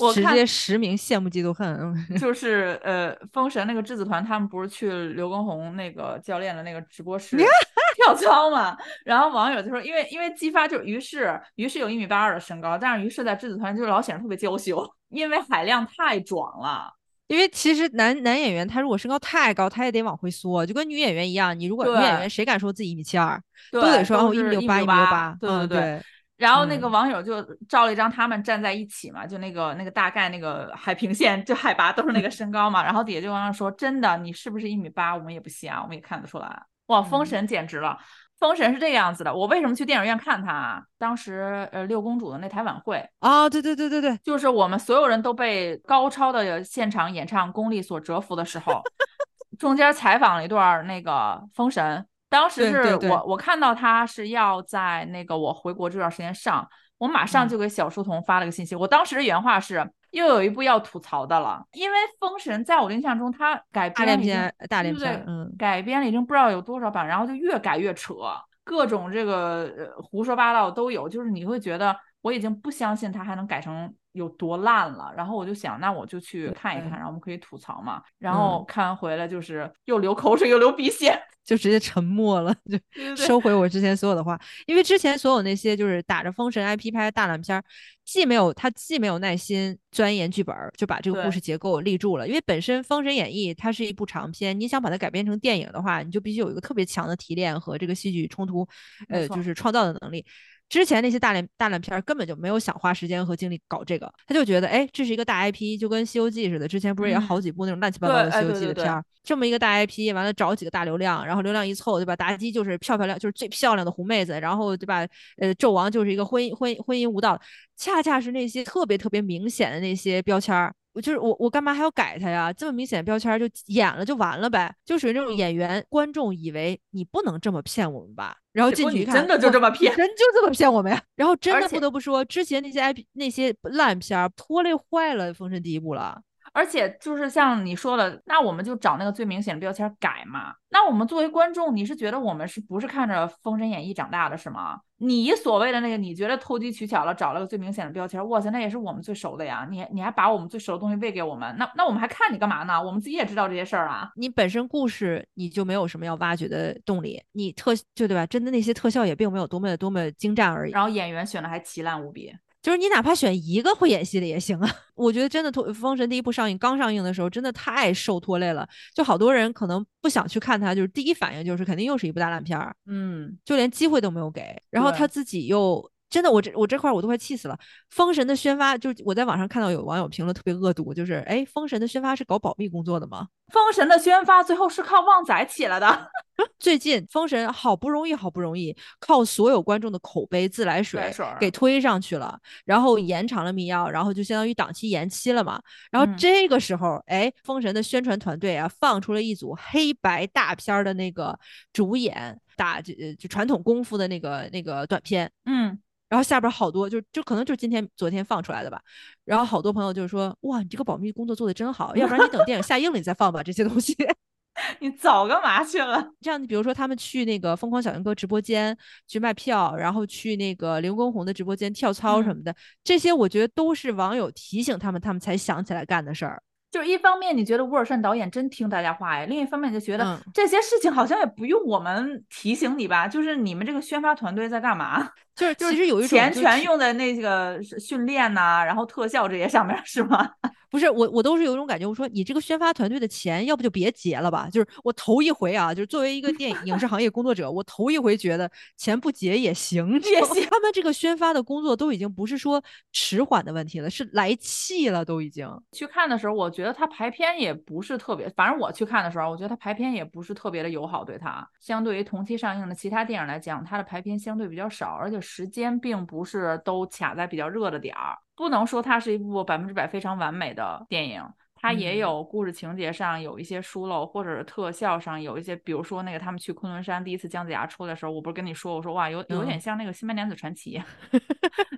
Speaker 2: 我看
Speaker 3: 直接实名羡慕嫉妒恨。嗯
Speaker 2: 就是呃，《封神》那个质子团，他们不是去刘畊宏那个教练的那个直播室 跳操嘛？然后网友就说，因为因为姬发就是于是于是有一米八二的身高，但是于是在质子团就老显得特别娇羞，因为海量太壮了。
Speaker 3: 因为其实男男演员他如果身高太高，他也得往回缩，就跟女演员一样。你如果女演员谁敢说自己一米七二，都得说哦一米六八，
Speaker 2: 一
Speaker 3: 一米六八。
Speaker 2: 对
Speaker 3: 嗯，
Speaker 2: 对
Speaker 3: 对。
Speaker 2: 然后那个
Speaker 3: 嗯
Speaker 2: 网友就照了一张他们站在一起嘛，就那个那个大概那个海平线就海拔都是那个身高嘛，然后底下就往上说，真的你是不是一米八？我们也不信啊，我们也看得出来。哇，封
Speaker 3: 嗯
Speaker 2: 神简直了！封神是这个样子的，我为什么去电影院看它啊？当时呃六公主的那台晚会，
Speaker 3: 啊，对对对对对，
Speaker 2: 就是我们所有人都被高超的现场演唱功力所折服的时候，中间采访了一段儿那个封神。当时是我我看到他是要在那个我回国这段时间上，我马上
Speaker 3: 嗯
Speaker 2: 就给小书童发了个信息。我当时原话是又有一部要吐槽的了，因为封神在我的印象中，它改编已经
Speaker 3: 连篇，大连
Speaker 2: 对不对，
Speaker 3: 嗯，
Speaker 2: 改编了已经不知道有多少版，然后就越改越扯，各种这个呃胡说八道都有，就是你会觉得我已经不相信它还能改成有多烂了。然后我就想，那我就去看一看，然后我们可以吐槽嘛。然后看完回来就是又流口水又流鼻血，
Speaker 3: 就直接沉默了，就收回我之前所有的话，因为之前所有那些就是打着封神 IP 拍的大烂片儿，既没有他既没有耐心钻研剧本儿，就把这个故事结构立住了。因为本身《封神演义》它是一部长篇，你想把它改编成电影的话，你就必须有一个特别强的提炼和这个戏剧冲突，呃，就是创造的能力。之前那些大烂大烂片儿根本就没有想花时间和精力搞这个，他就觉得，哎，这是一个大 IP，就跟《西游记》似的，之前不是也好几部那种乱七八糟的《西游记》的片儿，这么一个大 IP，完了找几个大流量，然后流量一凑，对吧？妲己就是漂漂亮，就是最漂亮的狐妹子，然后对吧？呃，纣王就是一个婚姻婚姻婚姻无道，恰恰是那些特别特别明显的那些标签儿。我就是我，我干嘛还要改他呀？这么明显的标签就演了就完了呗，就属于那种演员观众以为你不能这么骗我们吧，然后进去一看，
Speaker 2: 真的就这么骗
Speaker 3: 你真就这么骗我们呀？然后真的不得不说，之前那些 IP 那些烂片儿拖累坏了《封神》第一部了。
Speaker 2: 而且就是像你说的，那我们就找那个最明显的标签改嘛。那我们作为观众，你是觉得我们是不是看着《封神演义》长大的，是吗？你所谓的那个，你觉得投机取巧了，找了个最明显的标签，哇塞，那也是我们最熟的呀。你你还把我们最熟的东西喂给我们，那那我们还看你干嘛呢？我们自己也知道这些事儿啊。
Speaker 3: 你本身故事你就没有什么要挖掘的动力，你特就对吧？真的那些特效也并没有多么多么精湛而已。
Speaker 2: 然后演员选的还奇烂无比。
Speaker 3: 就是你哪怕选一个会演戏的也行啊。我觉得真的《封神》第一部上映刚上映的时候，真的太受拖累了。就好多人可能不想去看它，就是第一反应就是肯定又是一部大烂片儿，
Speaker 2: 嗯，
Speaker 3: 就连机会都没有给。然后他自己又。真的，我这我这块儿我都快气死了。封神的宣发，就是我在网上看到有网友评论特别恶毒，就是哎，封神的宣发是搞保密工作的吗？
Speaker 2: 封神的宣发最后是靠旺仔起来的。
Speaker 3: 最近封神好不容易好不容易靠所有观众的口碑自来水给推上去了，然后延长了密钥，然后就相当于档期延期了嘛。然后
Speaker 2: 嗯
Speaker 3: 这个时候，哎，封神的宣传团队啊，放出了一组黑白大片儿的那个主演打就呃就传统功夫的那个那个短片，
Speaker 2: 嗯，
Speaker 3: 然后下边好多就就可能就是今天昨天放出来的吧，然后好多朋友就是说，哇，你这个保密工作做的真好，要不然你等电影下映了你再放吧这些东西。
Speaker 2: 你早干嘛去了？
Speaker 3: 这样，比如说他们去那个疯狂小杨哥直播间去卖票，然后去那个刘畊宏的直播间跳操什
Speaker 2: 嗯
Speaker 3: 么的，这些我觉得都是网友提醒他们，他们才想起来干的事儿。
Speaker 2: 就是一方面你觉得乌尔善导演真听大家话呀，另一方面就觉得
Speaker 3: 嗯
Speaker 2: 这些事情好像也不用我们提醒你吧，就是你们这个宣发团队在干嘛？
Speaker 3: 就是
Speaker 2: 就是
Speaker 3: 其实有一种
Speaker 2: 钱全用在那个训练呐、然后特效这些上面是吗？
Speaker 3: 不是我，我都是有一种感觉，我说你这个宣发团队的钱，要不就别结了吧。就是我头一回啊，就是作为一个电影影视行业工作者，我头一回觉得钱不结也行，
Speaker 2: 也行
Speaker 3: 他们这个宣发的工作都已经不是说迟缓的问题了，是来气了，都已经。
Speaker 2: 去看的时候，我觉得他排片也不是特别，反正我去看的时候，我觉得他排片也不是特别的友好对他。相对于同期上映的其他电影来讲，他的排片相对比较少，而且时间并不是都卡在比较热的点儿。不能说它是一部百分之百非常完美的电影，它也
Speaker 3: 嗯
Speaker 2: 有故事情节上有一些疏漏，或者是特效上有一些，比如说那个他们去昆仑山第一次姜子牙出来的时候，我不是跟你说，我说哇，有有点
Speaker 3: 嗯
Speaker 2: 像那个《新白娘子传奇 》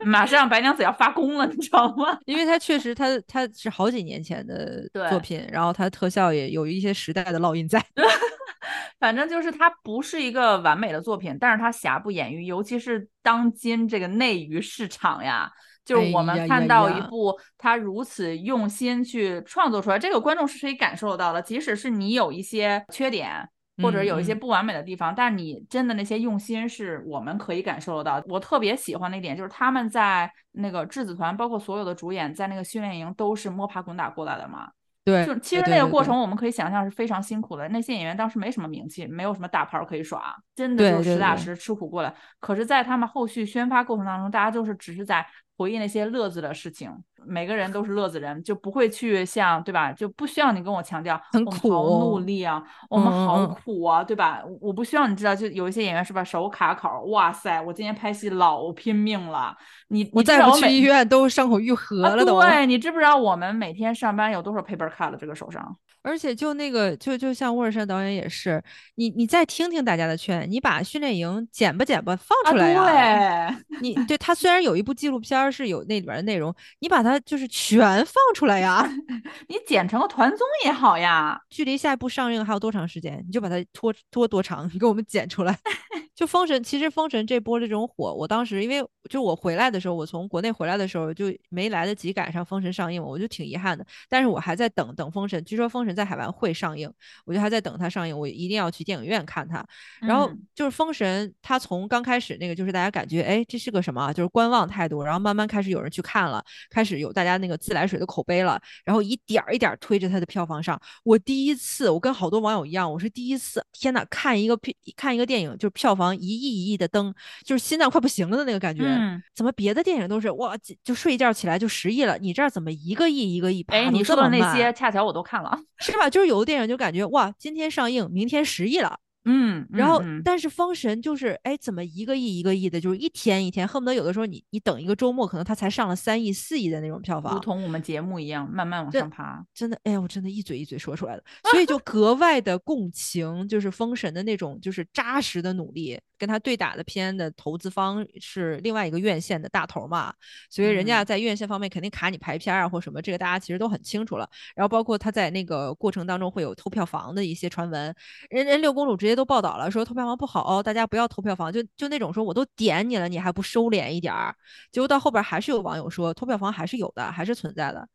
Speaker 2: 马上白娘子要发功了，你知道吗？
Speaker 3: 因为它确实它它是好几年前的作品，然后它特效也有一些时代的烙印在。
Speaker 2: 反正就是它不是一个完美的作品，但是它瑕不掩瑜，尤其是当今这个内娱市场呀，就是我们看到一部他如此用心去创作出来，这个观众是可以感受到的，即使是你有一些缺点。或者有一些不完美的地方，但你真的那些用心是我们可以感受得到。我特别喜欢的一点就是他们在那个质子团，包括所有的主演在那个训练营都是摸爬滚打过来的嘛，
Speaker 3: 对，
Speaker 2: 就其实那个过程，我们可以想象是非常辛苦的。那些演员当时没什么名气，没有什么大牌儿可以耍，真的就是实打实吃苦过来。可是，在他们后续宣发过程当中，大家就是只是在回忆那些乐子的事情，每个人都是乐子人，就不会去像对吧？就不需要你跟我强调
Speaker 3: 很
Speaker 2: 我们好努力啊，我们好苦啊，对吧？我我不需要你知道，就有一些演员是吧，手卡口，哇塞，我今天拍戏老拼命了，你
Speaker 3: 我再不去医院都伤口愈合
Speaker 2: 啊，
Speaker 3: 了都。
Speaker 2: 对你知不知道我们每天上班有多少 paper cut 这个手上？
Speaker 3: 而且就那个，就就像沃尔善导演也是，你你再听听大家的劝，你把训练营剪吧剪吧放
Speaker 2: 啊，
Speaker 3: 出来呀、
Speaker 2: 对，
Speaker 3: 你对他虽然有一部纪录片是有那里边的内容，你把它就是全放出来呀。
Speaker 2: 你剪成个团综也好呀。
Speaker 3: 距离下一部上映还有多长时间？你就把它拖拖多长，你给我们剪出来。就封神，其实封神这波这种火，我当时因为就我回来的时候，我从国内回来的时候就没来得及赶上封神上映，我就挺遗憾的。但是我还在等等封神，据说封神在海外会上映，我就还在等它上映，我一定要去电影院看它。然后
Speaker 2: 嗯
Speaker 3: 就是封神，它从刚开始那个就是大家感觉哎这是个什么啊，就是观望态度，然后慢慢开始有人去看了，开始有大家那个自来水的口碑了，然后一点儿一点儿推着它的票房上。我第一次，我跟好多网友一样，我是第一次，天呐，看一个片看一个电影，就是票房一亿一亿的登，就是心脏快不行了的那个感觉。
Speaker 2: 嗯，
Speaker 3: 怎么别的电影都是哇，就就睡一觉起来就十亿了，你这儿怎么一个亿一个亿
Speaker 2: 哎，你说的那些恰巧我都看了。
Speaker 3: 是吧？就是有的电影就感觉哇，今天上映，明天十亿了。
Speaker 2: 嗯，
Speaker 3: 然后，但是封神就是，哎，怎么一个亿一个亿的，就是一天一天，恨不得有的时候你你等一个周末，可能他才上了三亿、四亿的那种票房如，
Speaker 2: 同我们节目一样，慢慢往上爬。
Speaker 3: 真的，哎呀，我真的一嘴一嘴说出来的，所以就格外的共情，就是封神的那种就是扎实的努力，跟他对打的片的投资方是另外一个院线的大头嘛，所以人家
Speaker 2: 嗯
Speaker 3: 在院线方面肯定卡你排片啊或什么，这个大家其实都很清楚了。然后包括他在那个过程当中会有偷票房的一些传闻，人人六公主直接都报道了，说投票房不好哦，大家不要投票房，就就那种说我都点你了，你还不收敛一点儿，结果到后边还是有网友说投票房还是有的，还是存在的。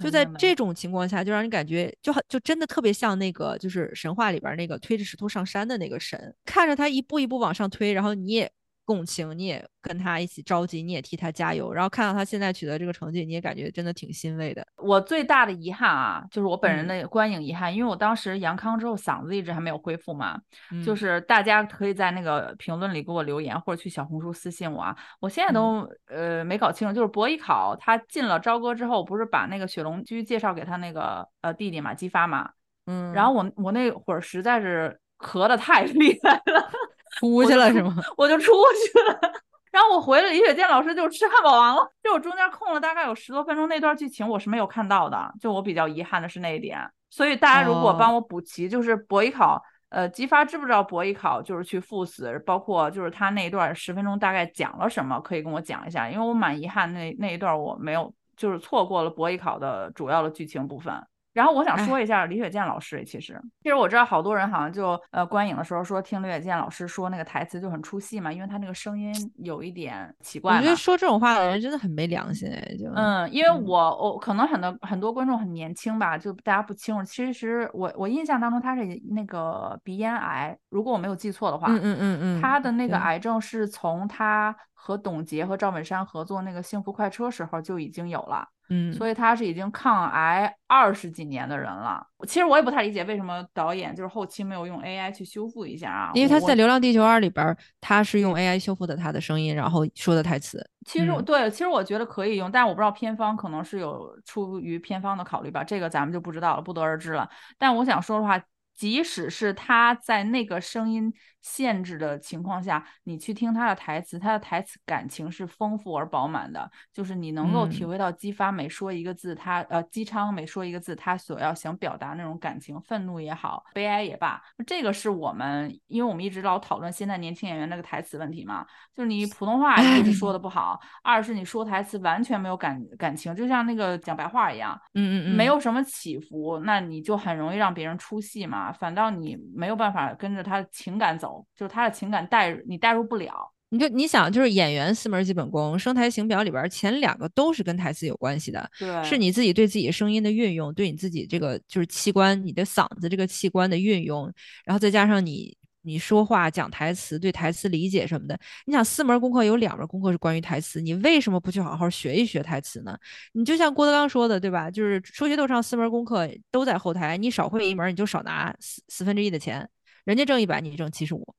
Speaker 3: 就在这种情况下，就让你感觉就很就真的特别像那个就是神话里边那个推着石头上山的那个神，看着他一步一步往上推，然后你也共情，你也跟他一起着急，你也替他加油，然后看到他现在取得这个成绩，你也感觉真的挺欣慰的。
Speaker 2: 我最大的遗憾啊，就是我本人
Speaker 3: 嗯。
Speaker 2: 的观影遗憾，因为我当时阳康之后嗓子一直还没有恢复嘛，就
Speaker 3: 嗯。
Speaker 2: 是大家可以在那个评论里给我留言，或者去小红书私信我啊。我现在都、呃没搞清楚，就是博一考他进了朝歌之后，不是把那个雪龙居介绍给他那个呃弟弟嘛，姬发嘛，
Speaker 3: 嗯，
Speaker 2: 然后我我那会儿实在是咳的太厉害了，
Speaker 3: 出去了是吗？
Speaker 2: 我就出去了。然后我回了李雪健老师，就吃汉堡王了。就我中间空了大概有十多分钟，那段剧情我是没有看到的，就我比较遗憾的是那一点。所以大家如果帮
Speaker 3: 哦
Speaker 2: 我补齐，就是博艺考，呃，姬发知不知道博艺考就是去赴死，包括就是他那一段十分钟大概讲了什么，可以跟我讲一下，因为我蛮遗憾那那一段我没有，就是错过了博艺考的主要的剧情部分。然后我想
Speaker 3: 哎
Speaker 2: 说一下李雪健老师，其实其实我知道好多人好像就呃观影的时候说听李雪健老师说那个台词就很出戏嘛，因为他那个声音有一点奇怪
Speaker 3: 我觉得。说这种话的人真的很没良心哎，就
Speaker 2: 嗯，因为
Speaker 3: 嗯
Speaker 2: 我我可能很多很多观众很年轻吧，就大家不清楚。其实我我印象当中他是那个鼻咽癌，如果我没有记错的话，
Speaker 3: 嗯嗯嗯嗯，
Speaker 2: 他的那个癌症是从他和董洁和赵本山合作那个《幸福快车》时候就已经有了。
Speaker 3: 嗯，
Speaker 2: 所以他是已经抗癌二十几年的人了。其实我也不太理解为什么导演就是后期没有用 AI 去修复一下啊，
Speaker 3: 因为他在《流浪地球二》里边儿，他是用 AI 修复的他的声音，然后说的台词。
Speaker 2: 其实对，其实我觉得可以用，但是我不知道片方可能是有出于片方的考虑吧，这个咱们就不知道了，不得而知了。但我想说的话，即使是他在那个声音限制的情况下，你去听他的台词，他的台词感情是丰富而饱满的，就是你能够体
Speaker 3: 嗯
Speaker 2: 会到姬发每说一个字，他呃姬昌每说一个字，他所要想表达那种感情，愤怒也好，悲哀也罢，这个是我们，因为我们一直老讨论现在年轻演员那个台词问题嘛，就是你普通话一是说的 不好，二是你说台词完全没有感感情，就像那个讲白话一样，
Speaker 3: 嗯嗯嗯，
Speaker 2: 没有什么起伏，那你就很容易让别人出戏嘛。反倒你没有办法跟着他的情感走，就是他的情感带入你带入不了。
Speaker 3: 你就你想，就是演员四门基本功，声台形表里边前两个都是跟台词有关系的，
Speaker 2: 对，
Speaker 3: 是你自己对自己声音的运用，对你自己这个就是器官，你的嗓子这个器官的运用，然后再加上你你说话讲台词，对台词理解什么的。你想四门功课有两门功课是关于台词，你为什么不去好好学一学台词呢？你就像郭德纲说的，对吧？就是说学逗唱四门功课都在后台，你少会一门你就少拿四四分之一的钱，人家挣一百，你挣七十五。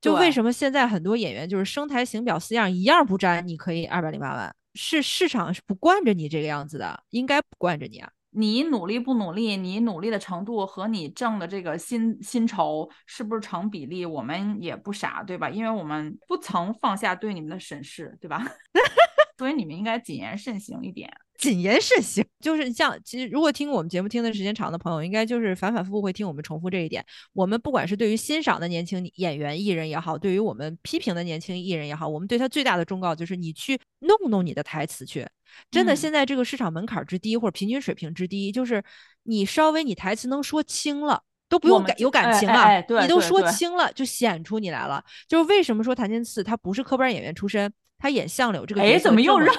Speaker 3: 就为什么现在很多演员就是声台形表四样一样不沾，你可以二百零八万？是市场是不惯着你这个样子的，应该不惯着你啊。
Speaker 2: 你努力不努力，你努力的程度和你挣的这个薪薪酬是不是成比例？我们也不傻，对吧？因为我们不曾放下对你们的审视，对吧？所以你们应该谨言慎行一点。
Speaker 3: 谨言慎行，就是像其实如果听我们节目听的时间长的朋友，应该就是反反复复会听我们重复这一点。我们不管是对于欣赏的年轻演员艺人也好，对于我们批评的年轻艺人也好，我们对他最大的忠告就是你去弄弄你的台词去。真的，
Speaker 2: 嗯
Speaker 3: 现在这个市场门槛之低或者平均水平之低，就是你稍微你台词能说清了。都不用感有感
Speaker 2: 哎
Speaker 3: 情了，
Speaker 2: 哎哎对
Speaker 3: 你都说清了，就显出你来了。就是为什么说谭健次他不是科班演员出身，他演相柳这个
Speaker 2: 哎
Speaker 3: 角色这么
Speaker 2: 怎么又让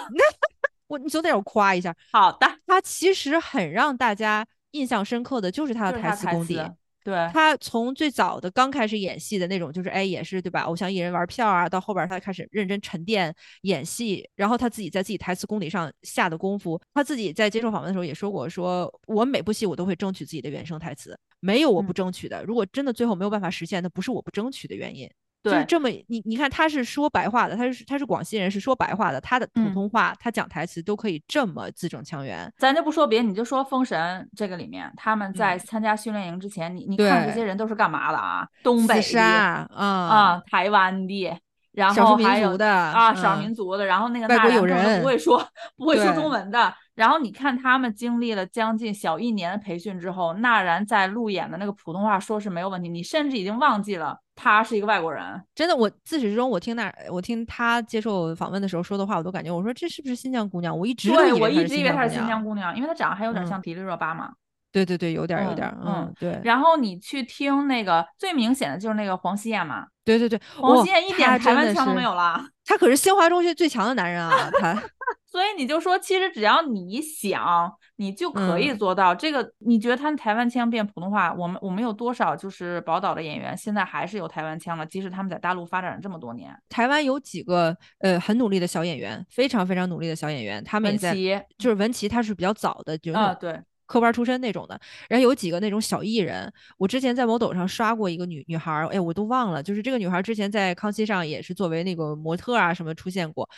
Speaker 3: 我你总得让我夸一下，
Speaker 2: 好的，
Speaker 3: 他其实很让大家印象深刻的就是他的
Speaker 2: 台
Speaker 3: 台词功底。
Speaker 2: 对，
Speaker 3: 他从最早的刚开始演戏的那种，就是哎，也是对吧？偶像艺人玩票啊，到后边他开始认真沉淀演戏，然后他自己在自己台词功底上下的功夫，他自己在接受访问的时候也说过，说我每部戏我都会争取自己的原声台词，没有我不
Speaker 2: 嗯
Speaker 3: 争取的。如果真的最后没有办法实现，那不是我不争取的原因。就是这么你你看他是说白话的，他是他是广西人，是说白话的，他的普
Speaker 2: 嗯。
Speaker 3: 通话、他讲台词都可以这么字正腔圆。
Speaker 2: 咱就不说别的，你就说《封神》这个里面，他们在
Speaker 3: 嗯。
Speaker 2: 参加训练营之前，你你看这些人都是干嘛的啊？东北的
Speaker 3: 啊
Speaker 2: 啊，台湾的，然后还有
Speaker 3: 族的
Speaker 2: 啊，少数
Speaker 3: 嗯
Speaker 2: 民族的，然后那个
Speaker 3: 外国人
Speaker 2: 不会说不会说中文的，然后你看他们经历了将近小一年的培训之后，纳然在路演的那个普通话说是没有问题，你甚至已经忘记了他是一个外国人。
Speaker 3: 真的，我自始至终，我听那我听他接受访问的时候说的话，我都感觉，我说这是不是新疆姑娘？我一直
Speaker 2: 对，
Speaker 3: 以为
Speaker 2: 我一直以为她是新
Speaker 3: 新疆姑娘。
Speaker 2: 因为她长得还有点
Speaker 3: 嗯
Speaker 2: 像迪丽热巴嘛。
Speaker 3: 对对对，有点儿有
Speaker 2: 嗯
Speaker 3: 点儿，
Speaker 2: 嗯
Speaker 3: 嗯，对
Speaker 2: 然后你去听那个最明显的就是那个黄熙燕嘛，
Speaker 3: 对对对，
Speaker 2: 黄
Speaker 3: 哇
Speaker 2: 熙燕一点台湾腔都没有了。
Speaker 3: 他可是新华中学最强的男人啊，他
Speaker 2: 所以你就说，其实只要你想，你就可以
Speaker 3: 嗯
Speaker 2: 做到。这个你觉得他们台湾腔变普通话，我们我们有多少就是宝岛的演员现在还是有台湾腔的，即使他们在大陆发展了这么多年。
Speaker 3: 台湾有几个呃很努力的小演员，非常非常努力的小演员，他们也在，就是文琪，他是比较早的，就
Speaker 2: 啊，对，
Speaker 3: 科班出身那种的，然后有几个那种小艺人，我之前在某抖上刷过一个女女孩儿，哎，我都忘了，就是这个女孩儿之前在康熙上也是作为那个模特啊什么出现过，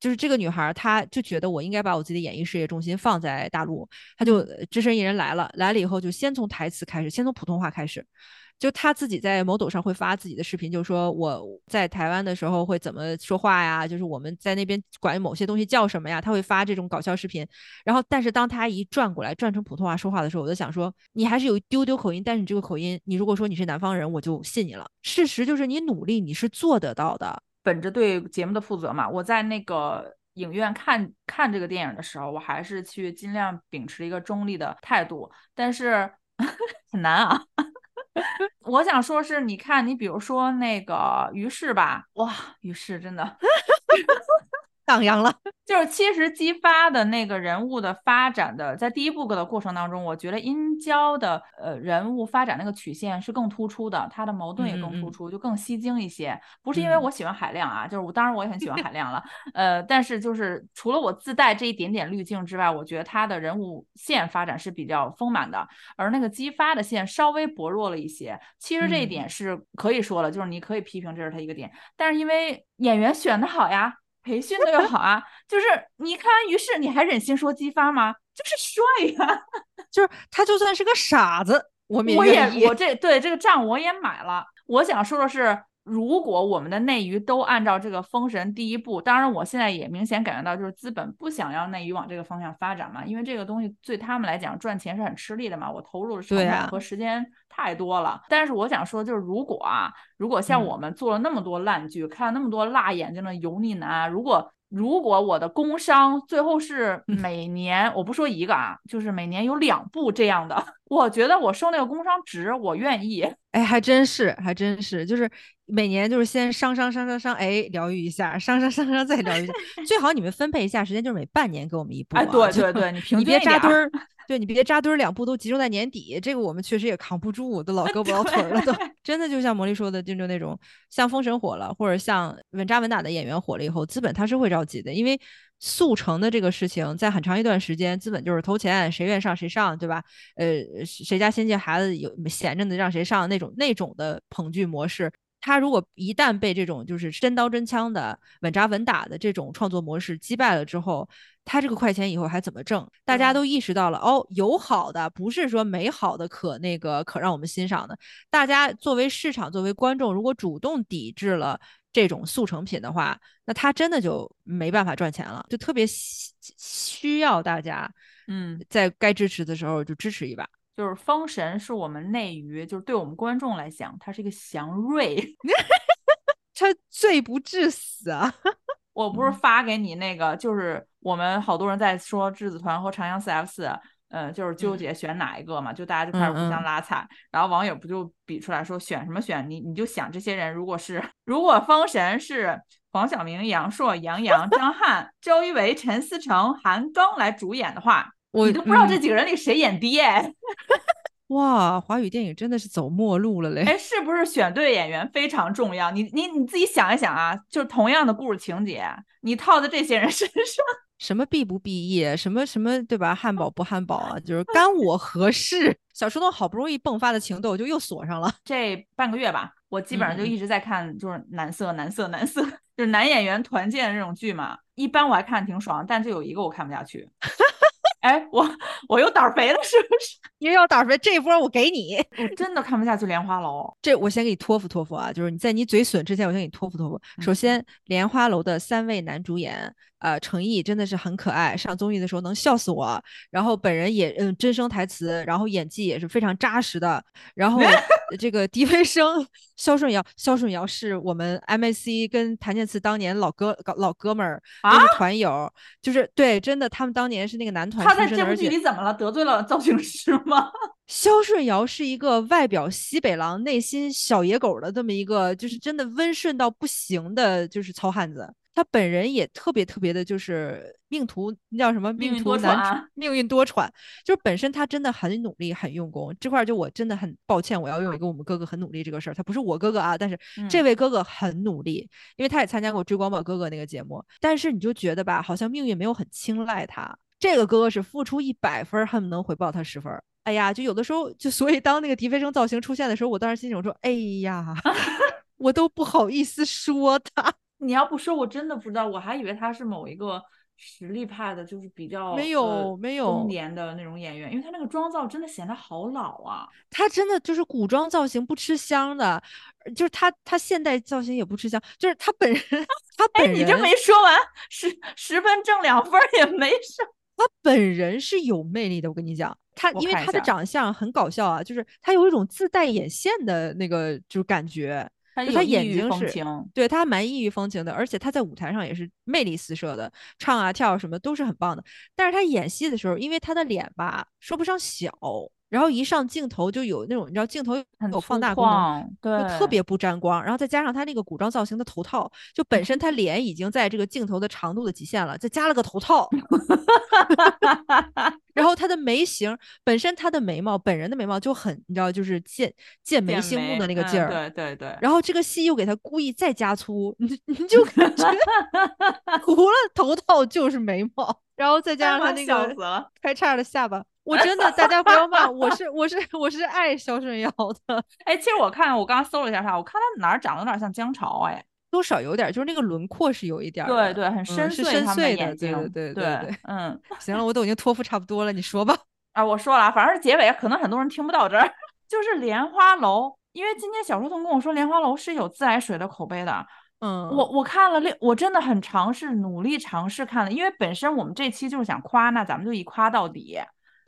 Speaker 3: 就是这个女孩儿她就觉得我应该把我自己的演艺事业重心放在大陆，她就呃只身一人来了，来了以后就先从台词开始，先从普通话开始。就他自己在某抖上会发自己的视频，就说我在台湾的时候会怎么说话呀，就是我们在那边管某些东西叫什么呀，他会发这种搞笑视频。然后，但是当他一转过来转成普通话说话的时候，我就想说，你还是有一丢丢口音，但是你这个口音，你如果说你是南方人，我就信你了。事实就是你努力，你是做得到的。
Speaker 2: 本着对节目的负责嘛，我在那个影院看看这个电影的时候，我还是去尽量秉持一个中立的态度，但是 很难啊。我想说是，你看，你比如说那个于适吧，哇，于适真的。
Speaker 3: 荡漾了，
Speaker 2: 就是其实激发的那个人物的发展的，在第一部的过程当中，我觉得殷郊的呃人物发展那个曲线是更突出的，他的矛盾也更突出，就更吸睛一些。不是因为我喜欢海量啊，就是我当然我也很喜欢海 量了，呃，但是就是除了我自带这一点点滤镜之外，我觉得他的人物线发展是比较丰满的，而那个激发的线稍微薄弱了一些。其实这一点是可以说了，就是你可以批评这是他一个点，但是因为演员选的好呀。培训的又好啊，就是你看完于是你还忍心说激发吗？就是帅呀，
Speaker 3: 就是他就算是个傻子，我
Speaker 2: 我
Speaker 3: 也
Speaker 2: 我这对这个账我也买了。我想说的是。如果我们的内娱都按照这个封神第一步，当然我现在也明显感觉到，就是资本不想要内娱往这个方向发展嘛，因为这个东西对他们来讲赚钱是很吃力的嘛，我投入的成本和时间太多了。但是我想说，就是如果啊，如果像我们做了那么多烂剧，看了那么多辣眼睛的油腻男，如果如果我的工伤最后是每年，我不说一个啊，就是每年有两部这样的，我觉得我收那个工伤值，我愿意。
Speaker 3: 哎，还真是，还真是，就是每年就是先伤伤伤伤伤，哎，疗愈一下，伤伤伤伤再疗愈一下，最好你们分配一下时间，就是每半年给我们一部。
Speaker 2: 哎，对对对，你
Speaker 3: 你别扎堆儿，对你别扎堆儿，两部都集中在年底，这个我们确实也扛不住，都老胳膊老腿了，都真的就像魔力说的，就就那种像封神火了，或者像稳扎稳打的演员火了以后，资本他是会着急的，因为。速成的这个事情，在很长一段时间，资本就是投钱，谁愿上谁上，对吧？呃，谁家先进孩子有闲着的，让谁上那种那种的捧剧模式。他如果一旦被这种就是真刀真枪的稳扎稳打的这种创作模式击败了之后，他这个快钱以后还怎么挣？大家都意识到了，哦，有好的，不是说美好的可那个可让我们欣赏的。大家作为市场，作为观众，如果主动抵制了。这种速成品的话，那他真的就没办法赚钱了，就特别需要大家，
Speaker 2: 嗯，
Speaker 3: 在该支持的时候就支持一把。
Speaker 2: 就是《封神》是我们内娱，就是对我们观众来讲，它是一个祥瑞，
Speaker 3: 它罪不至死啊！
Speaker 2: 我不是发给你那个，就是我们好多人在说质子团和长江四 F 四。嗯，就是纠结选哪一个嘛，就大家就开始互相拉踩，然后网友不就比出来说选什么选你，你就想这些人如果是 如果封神是黄晓明、杨烁、杨洋、张翰、周一围、陈思诚、韩庚来主演的话，你都不知道这几个人里谁演爹。
Speaker 3: 哇，华语电影真的是走末路了嘞！
Speaker 2: 哎，是不是选对演员非常重要？你你你自己想一想啊，就是同样的故事情节，你套在这些人身上。
Speaker 3: 什么毕不毕业，什么什么对吧？汉堡不汉堡啊，就是 干我何事？小初中好不容易迸发的情窦就又锁上了。
Speaker 2: 这半个月吧，我基本上就一直在看，就是男色、男色、男色，就是男演员团建的这种剧嘛。一般我还看挺爽，但就有一个我看不下去。哎，我我又胆肥了，是不是？
Speaker 3: 又要胆肥，这一波我给你。
Speaker 2: 我真的看不下去《莲花楼 》。
Speaker 3: 这我先给你托付托付啊，就是你在你嘴损之前，我先给你托付托付。首先，《莲花楼》的三位男主演。呃，程毅真的是很可爱，上综艺的时候能笑死我。然后本人也嗯，真声台词，然后演技也是非常扎实的。然后 这个狄飞生、肖顺尧，肖顺尧是我们 M A C 跟谭健次当年老哥老哥们儿，都是团友，就是对，真的他们当年是那个男团。
Speaker 2: 他在这部剧里怎么了？得罪了造型师吗？
Speaker 3: 肖顺尧是一个外表西北狼，内心小野狗的这么一个，就是真的温顺到不行的，就是糙汉子。他本人也特别特别的，就是命途那叫什么？
Speaker 2: 命
Speaker 3: 途难
Speaker 2: 舛，
Speaker 3: 命运多舛。就是本身他真的很努力，很用功。这块就我真的很抱歉，我要用一个我们哥哥很努力这个事儿。他不是我哥哥啊，但是这位哥哥很努力，因为他也参加过《追光吧哥哥》那个节目。但是你就觉得吧，好像命运没有很青睐他。这个哥哥是付出一百分，恨不能回报他十分。哎呀，就有的时候就 所以当那个迪飞生造型出现的时候，我当时心里我说，哎呀，我都不好意思说他。
Speaker 2: 你要不说，我真的不知道，我还以为他是某一个实力派的，就是比较
Speaker 3: 没有没有
Speaker 2: 中年的那种演员，因为他那个妆造真的显得好老啊。
Speaker 3: 他真的就是古装造型不吃香的，就是他他现代造型也不吃香，就是他本人他本人。
Speaker 2: 你这没说完，十十分挣两分也没事。
Speaker 3: 他本人是有魅力的，我跟你讲，他因为他的长相很搞笑啊，就是他有一种自带眼线的那个就是感觉。
Speaker 2: 他
Speaker 3: 就他眼睛是
Speaker 2: 风情，
Speaker 3: 对他蛮异域风情的，而且他在舞台上也是魅力四射的，唱啊跳啊什么都是很棒的。但是他演戏的时候，因为他的脸吧说不上小，然后一上镜头就有那种你知道镜头有放大功能，
Speaker 2: 对，
Speaker 3: 就特别不沾光，然后再加上他那个古装造型的头套，就本身他脸已经在这个镜头的长度的极限了，再加了个头套，然后他的眉形本身他的眉毛本人的眉毛就很你知道就是剑剑眉
Speaker 2: 剑
Speaker 3: 星目的那个劲儿，
Speaker 2: 对对对。
Speaker 3: 然后这个戏又给他故意再加粗，你 你就感觉 除了头套就是眉毛，然后再加上他那个。开叉的下巴，我真的大家不要骂，我是我是我是爱肖顺尧的，
Speaker 2: 哎，其实我看我刚刚搜了一下他，我看他哪儿长得有点像姜潮，哎，
Speaker 3: 多少有点儿，就是那个轮廓是有一点儿，
Speaker 2: 对对，很
Speaker 3: 嗯
Speaker 2: 深邃，
Speaker 3: 是深邃的，对对对
Speaker 2: 对
Speaker 3: 对。
Speaker 2: 嗯，
Speaker 3: 行了，我都已经托付差不多了，你说吧。
Speaker 2: 啊，我说了啊，反正是结尾，可能很多人听不到这儿，就是莲花楼，因为今天小书童跟我说莲花楼是有自来水的口碑的，
Speaker 3: 嗯，
Speaker 2: 我我看了六，我真的很尝试努力尝试看了，因为本身我们这期就是想夸，那咱们就一夸到底，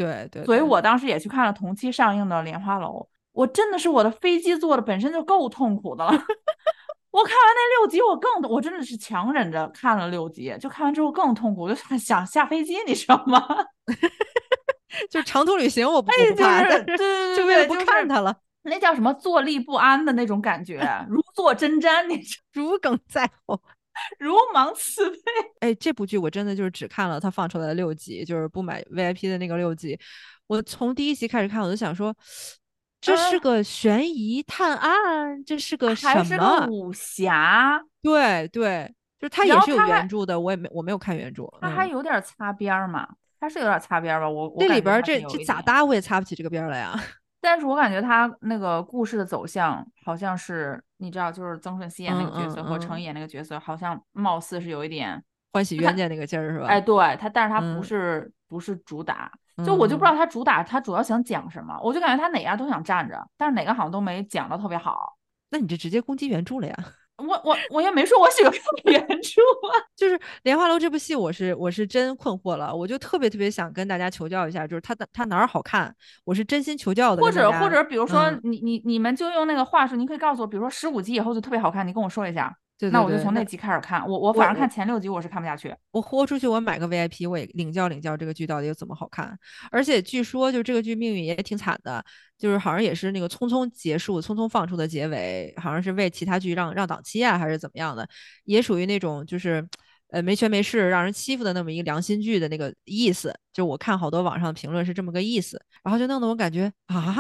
Speaker 3: 对对，
Speaker 2: 所以我当时也去看了同期上映的《莲花楼》，我真的是我的飞机坐的本身就够痛苦的了。我看完那六集，我更我真的是强忍着看了六集，就看完之后更痛苦，我就想下飞机，你知道吗？
Speaker 3: 就是长途旅行我不怕，
Speaker 2: 就是对对对
Speaker 3: 就为了不看它了，
Speaker 2: 那叫什么坐立不安的那种感觉，如坐针毡，你知
Speaker 3: 如鲠在喉。
Speaker 2: 如芒刺背。
Speaker 3: 哎，这部剧我真的就是只看了它放出来的六集，就是不买 VIP 的那个六集。我从第一集开始看，我就想说，这是
Speaker 2: 嗯
Speaker 3: 个悬疑探案，这是个
Speaker 2: 还是
Speaker 3: 什么
Speaker 2: 个？武侠，
Speaker 3: 对对，就是它也是有原著的，我也没我没有看原著。
Speaker 2: 它还
Speaker 3: 嗯
Speaker 2: 有点擦边儿嘛，它是有点擦边儿吧？我我
Speaker 3: 这里边儿这这咋搭我也擦不起这个边儿来呀。
Speaker 2: 但是我感觉他那个故事的走向好像是，你知道，就是曾舜晞演那个角色和毅演那个角色，好像貌似是有一点，
Speaker 3: 欢喜冤家那个劲儿是吧？
Speaker 2: 哎，对他，但是他不
Speaker 3: 嗯
Speaker 2: 是不是主打，就我就不知道
Speaker 3: 嗯
Speaker 2: 他主打他主要想讲什么，我就感觉他哪样都想站着，但是哪个好像都没讲的特别好。
Speaker 3: 那你就直接攻击原著了呀？
Speaker 2: 我我我也没说我喜欢看原著啊，
Speaker 3: 就是《莲花楼》这部戏，我是我是真困惑了，我就特别特别想跟大家求教一下，就是它的它哪儿好看，我是真心求教的。
Speaker 2: 或者或者比如说
Speaker 3: 嗯
Speaker 2: 你你你们就用那个话术，你可以告诉我，比如说十五集以后就特别好看，你跟我说一下，
Speaker 3: 对对
Speaker 2: 那我就从那集开始看。我我反正看前六集我是看不下去。
Speaker 3: 我豁出去，我买个 VIP，我也领教领教这个剧到底有怎么好看。而且据说，就这个剧命运也挺惨的，就是好像也是那个匆匆结束、匆匆放出的结尾，好像是为其他剧让让档期啊，还是怎么样的，也属于那种就是。呃，没权没势，让人欺负的那么一个良心剧的那个意思，就我看好多网上评论是这么个意思，然后就弄得我感觉啊，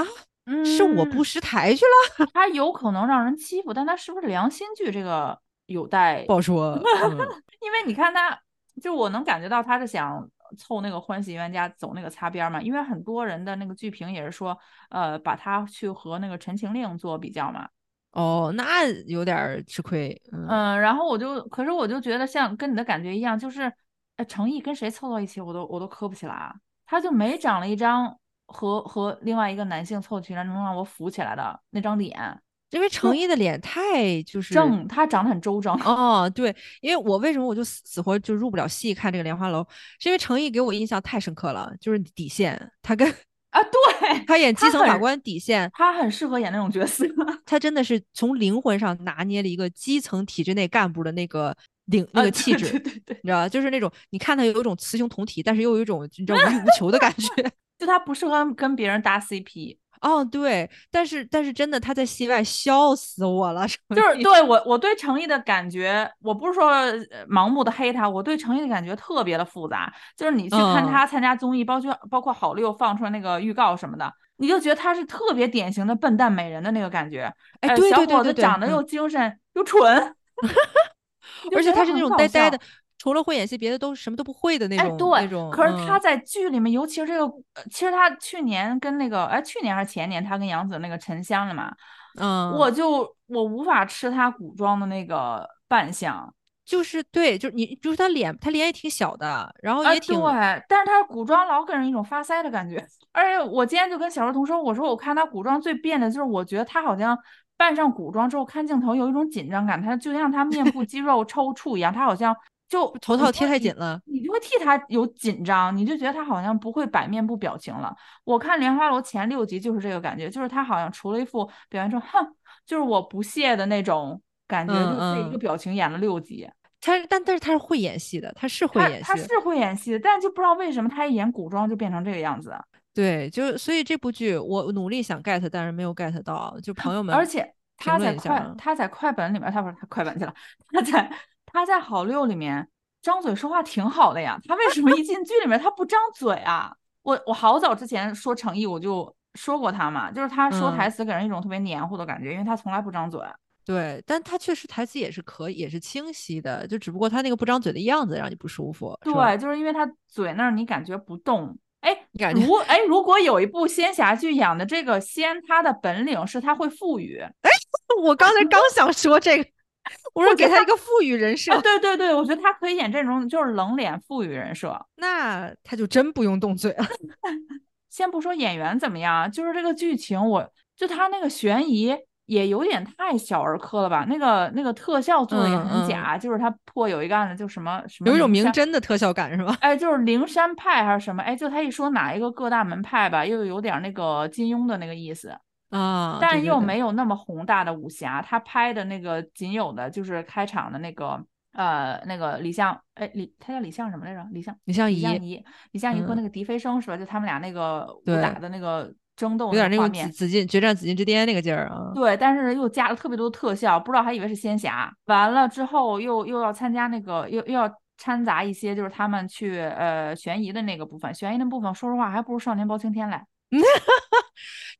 Speaker 3: 是我
Speaker 2: 嗯
Speaker 3: 不识抬去了，
Speaker 2: 他有可能让人欺负，但他是不是良心剧这个有待
Speaker 3: 不好说。嗯
Speaker 2: 因为你看他，就我能感觉到他是想凑那个欢喜冤家走那个擦边儿嘛，因为很多人的那个剧评也是说，呃，把他去和那个《陈情令》做比较嘛，
Speaker 3: 哦，那有点儿吃亏。嗯，
Speaker 2: 嗯，然后我就，可是我就觉得像跟你的感觉一样，就是，呃，程毅跟谁凑到一起，我都我都磕不起来啊，他就没长了一张和和另外一个男性凑起来能让我扶起来的那张脸，
Speaker 3: 因为程毅的脸太就是
Speaker 2: 正，他长得很周正。
Speaker 3: 哦，对，因为我为什么我就死死活就入不了戏看这个《莲花楼》，是因为程毅给我印象太深刻了，就是底线，他跟
Speaker 2: 啊，对，
Speaker 3: 他演基层法官底线，
Speaker 2: 他很适合演那种角色。
Speaker 3: 他真的是从灵魂上拿捏了一个基层体制内干部的那个领那
Speaker 2: 啊
Speaker 3: 个气质，
Speaker 2: 对对对对，
Speaker 3: 你知道吧？就是那种你看他有一种雌雄同体，但是又有一种你知道 无欲无求的感觉。
Speaker 2: 就他不适合跟别人搭 CP，
Speaker 3: 哦，对，但是但是真的他在戏外笑死我了，
Speaker 2: 就是对 我我对程毅的感觉，我不是说呃盲目的黑他，我对程毅的感觉特别的复杂。就是你去看
Speaker 3: 嗯
Speaker 2: 他参加综艺，包括包括好六放出来那个预告什么的，你就觉得他是特别典型的笨蛋美人的那个感觉。
Speaker 3: 哎，
Speaker 2: 呃
Speaker 3: 对
Speaker 2: 小伙子
Speaker 3: 对对
Speaker 2: 长得又精神又蠢，
Speaker 3: 而且他是那种呆呆的，除了会演戏，别的都什么都不会的那
Speaker 2: 哎，
Speaker 3: 种、
Speaker 2: 对，
Speaker 3: 那种。
Speaker 2: 可是他
Speaker 3: 嗯。
Speaker 2: 在剧里面，尤其是这个，呃其实他去年跟那个，哎，去年还是前年，他跟杨紫那个沉香了嘛，
Speaker 3: 嗯，
Speaker 2: 我就我无法吃他古装的那个扮相，
Speaker 3: 就是对，就是你就是他脸，他脸也挺小的，然后
Speaker 2: 啊，
Speaker 3: 也挺、
Speaker 2: 对，但是他古装老给人一种发腮的感觉，而且我今天就跟小儿童说，我说我看他古装最变的就是，我觉得他好像扮上古装之后看镜头有一种紧张感，他就像他面部肌肉抽搐一样，他好像就
Speaker 3: 头套贴太紧了。
Speaker 2: 你就会替他有紧张，你就觉得他好像不会摆面部表情了。我看《莲花楼》前六集就是这个感觉，就是他好像除了一副表现出哼，就是我不屑的那种感觉，
Speaker 3: 嗯
Speaker 2: 就这一个
Speaker 3: 嗯
Speaker 2: 表情演了六集。
Speaker 3: 他但但是他是会演戏的，他是会
Speaker 2: 他
Speaker 3: 演戏的。
Speaker 2: 他是会演戏的，但就不知道为什么他一演古装就变成这个样子。
Speaker 3: 对，就所以这部剧我努力想 get，但是没有 get 到。就朋友们，
Speaker 2: 而且他在快他在快本里面，他不是他快本去了，他在他在好六里面张嘴说话挺好的呀，他为什么一进剧里面他不张嘴啊？我我好早之前说诚意我就说过他嘛，就是他说
Speaker 3: 嗯
Speaker 2: 台词给人一种特别黏糊的感觉，因为他从来不张嘴。
Speaker 3: 对，但他确实台词也是可以，也是清晰的，就只不过他那个不张嘴的样子让你不舒服，
Speaker 2: 对，就是因为他嘴那儿你感觉不动。哎，
Speaker 3: 感觉
Speaker 2: 如哎，如果有一部仙侠剧演的这个仙，他的本领是他会赋予。哎。
Speaker 3: 我刚才 刚想说这个，我说给他一个富裕人设
Speaker 2: 啊，，对对对，我觉得他可以演这种就是冷脸富裕人设。
Speaker 3: 那他就真不用动嘴了。
Speaker 2: 先不说演员怎么样，就是这个剧情，我就他那个悬疑也有点太小儿科了吧？那个那个特效做的也
Speaker 3: 嗯嗯
Speaker 2: 很假，就是他破有一个案子，就什么什么
Speaker 3: 有一种
Speaker 2: 灵山，
Speaker 3: 明侦的特效感是吧？
Speaker 2: 哎，就是灵山派还是什么？哎，就他一说哪一个各大门派吧，又有点那个金庸的那个意思。
Speaker 3: 啊，
Speaker 2: 但又没有那么宏大的武侠。他拍的那个仅有的就是开场的那个呃那个李相，哎李他叫李相什么来着？李相
Speaker 3: 李相
Speaker 2: 李相
Speaker 3: 宜
Speaker 2: 宜，李相宜和
Speaker 3: 嗯
Speaker 2: 那个狄飞升是吧？就他们俩那个武打的那个争斗
Speaker 3: 有点那种紫。紫禁决战紫禁之巅那个劲儿啊。
Speaker 2: 对，但是又加了特别多特效，不知道还以为是仙侠。完了之后又又要参加那个，又又要掺杂一些，就是他们去呃悬疑的那个部分。悬疑的部分，说实话还不如《少年包青天》来。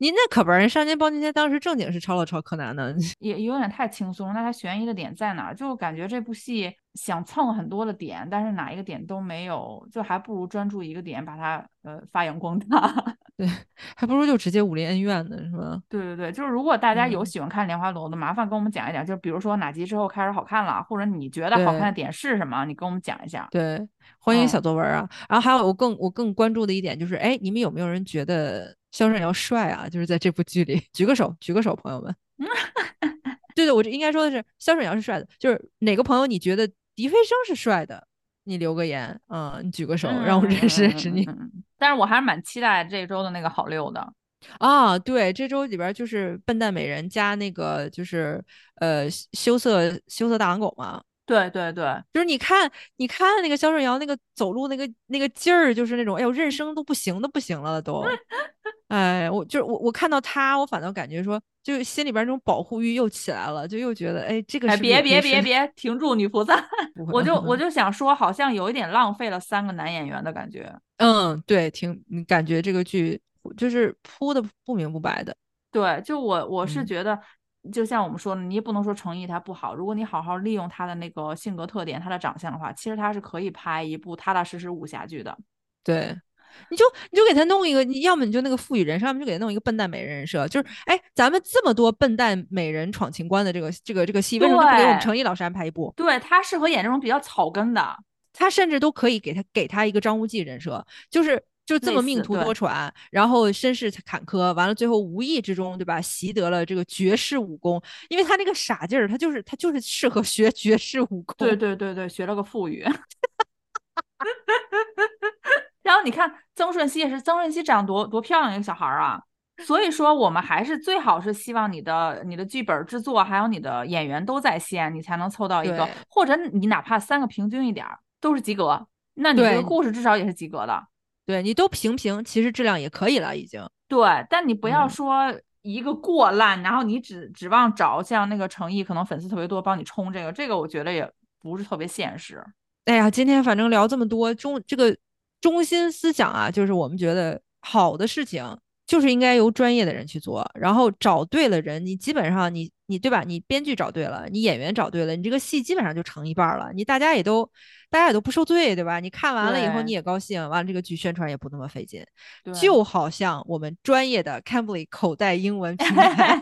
Speaker 3: 您那可不是，人少年包青天当时正经是抄了抄柯南的。
Speaker 2: 也有点太轻松。那它悬疑的点在哪？就感觉这部戏想蹭很多的点，但是哪一个点都没有，就还不如专注一个点，把它呃发扬光大。
Speaker 3: 对，还不如就直接武林恩怨呢，是吧？
Speaker 2: 对对对，就是如果大家有
Speaker 3: 嗯
Speaker 2: 喜欢看莲花楼的，麻烦跟我们讲一讲，就比如说哪集之后开始好看了，或者你觉得好看的点是什么，你跟我们讲一下。
Speaker 3: 对，欢迎小
Speaker 2: 嗯
Speaker 3: 作文啊。然后还有我更我更关注的一点就是，哎，你们有没有人觉得肖战尧帅啊？就是在这部剧里，举个手，举个手，朋友们。对对，我这应该说的是肖顺尧是帅的，就是哪个朋友你觉得狄飞生是帅的，你留个言，嗯，你举个手，让我认识认识你。
Speaker 2: 但是我还是蛮期待这周的那个好六的。
Speaker 3: 啊，对，这周里边儿就是笨蛋美人加那个就是呃羞涩羞涩大狼狗嘛，
Speaker 2: 对对对，
Speaker 3: 就是你看你看那个肖顺尧那个走路那个那个劲儿，就是那种哎呦认生都不行的不行了都，哎，我就是我我看到他，我反倒感觉说，就心里边那种保护欲又起来了，就又觉得哎这个
Speaker 2: 别别别别，停住，女菩萨！我就我就想说，好像有一点浪费了三个男演员的感觉。
Speaker 3: 嗯对，挺感觉这个剧就是铺的不明不白的，
Speaker 2: 对，就我我是
Speaker 3: 嗯。
Speaker 2: 觉得，就像我们说的，你也不能说成毅他不好。如果你好好利用他的那个性格特点、他的长相的话，其实他是可以拍一部踏踏实实武侠剧的。
Speaker 3: 对。你就你就给他弄一个，你要么你就那个赋予人设，要么就给他弄一个笨蛋美人人设，就是哎，咱们这么多笨蛋美人闯情关的这个这个这个戏，为什么就不给我们
Speaker 2: 对
Speaker 3: 成毅老师安排一部？
Speaker 2: 对他适合演这种比较草根的。
Speaker 3: 他甚至都可以给他给他一个张无忌人设，就是就这么命途多舛，然后身世坎坷，完了最后无意之中，对吧，习得了这个绝世武功，因为他那个傻劲儿，他就是他就是适合学 绝世武功。
Speaker 2: 对 对对对，学了个腹语。然后你看曾舜晞也是，曾舜晞长多多漂亮一个小孩儿啊。所以说，我们还是最好是希望你的你的剧本制作还有你的演员都在线，你才能凑到一个，或者你哪怕三个平均一点儿都是及格，那你这个故事至少也是及格的。
Speaker 3: 对你都平平，其实质量也可以了，已经。
Speaker 2: 对，但你不要
Speaker 3: 嗯
Speaker 2: 说一个过烂，然后你指指望找像那个诚毅，可能粉丝特别多帮你冲这个，这个我觉得也不是特别现实。
Speaker 3: 哎呀，今天反正聊这么多中这个中心思想啊，就是我们觉得好的事情就是应该由专业的人去做，然后找对了人，你基本上你你对吧？你编剧找对了，你演员找对了，你这个戏基本上就成一半儿了，你大家也都大家也都不受罪，对吧？你看完了以后你也高兴，完了这个剧宣传也不那么费劲，
Speaker 2: 对，
Speaker 3: 就好像我们专业的 Cambly 口袋英文平台。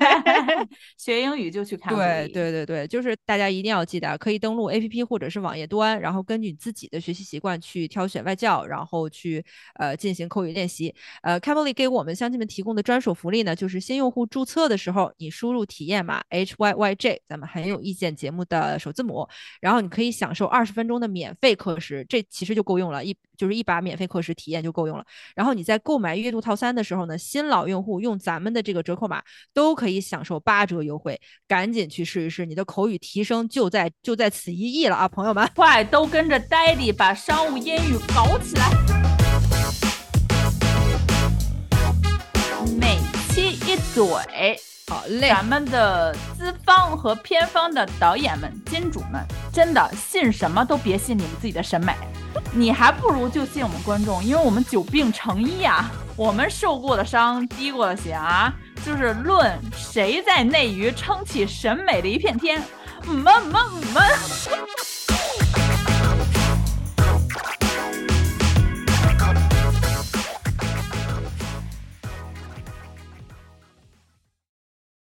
Speaker 2: 学英语就去看。
Speaker 3: 对对对对，就是大家一定要记得，可以登录 APP 或者是网页端，然后根据你自己的学习习惯去挑选外教，然后去呃进行口语练习。呃 c a m b l y 给我们乡亲们提供的专属福利呢，就是新用户注册的时候，你输入体验码 H Y Y J，咱们很有意见节目的首字母，然后你可以享受二十分钟的免费课时，这其实就够用了，一就是一把免费课时体验就够用了。然后你在购买月度套餐的时候呢，新老用户用咱们的这个折扣码都可以享受八折优惠，赶紧去试一试，你的口语提升就在就在此一役了啊，朋友们！
Speaker 2: 快都跟着 Daddy 把商务英语搞起来！每期一嘴。
Speaker 3: 好嘞，
Speaker 2: 咱们的资方和片方的导演们、金主们，真的信什么都别信你们自己的审美，你还不如就信我们观众，因为我们久病成医啊，我们受过的伤、滴过的血啊，就是论谁在内娱撑起审美的一片天，么么么。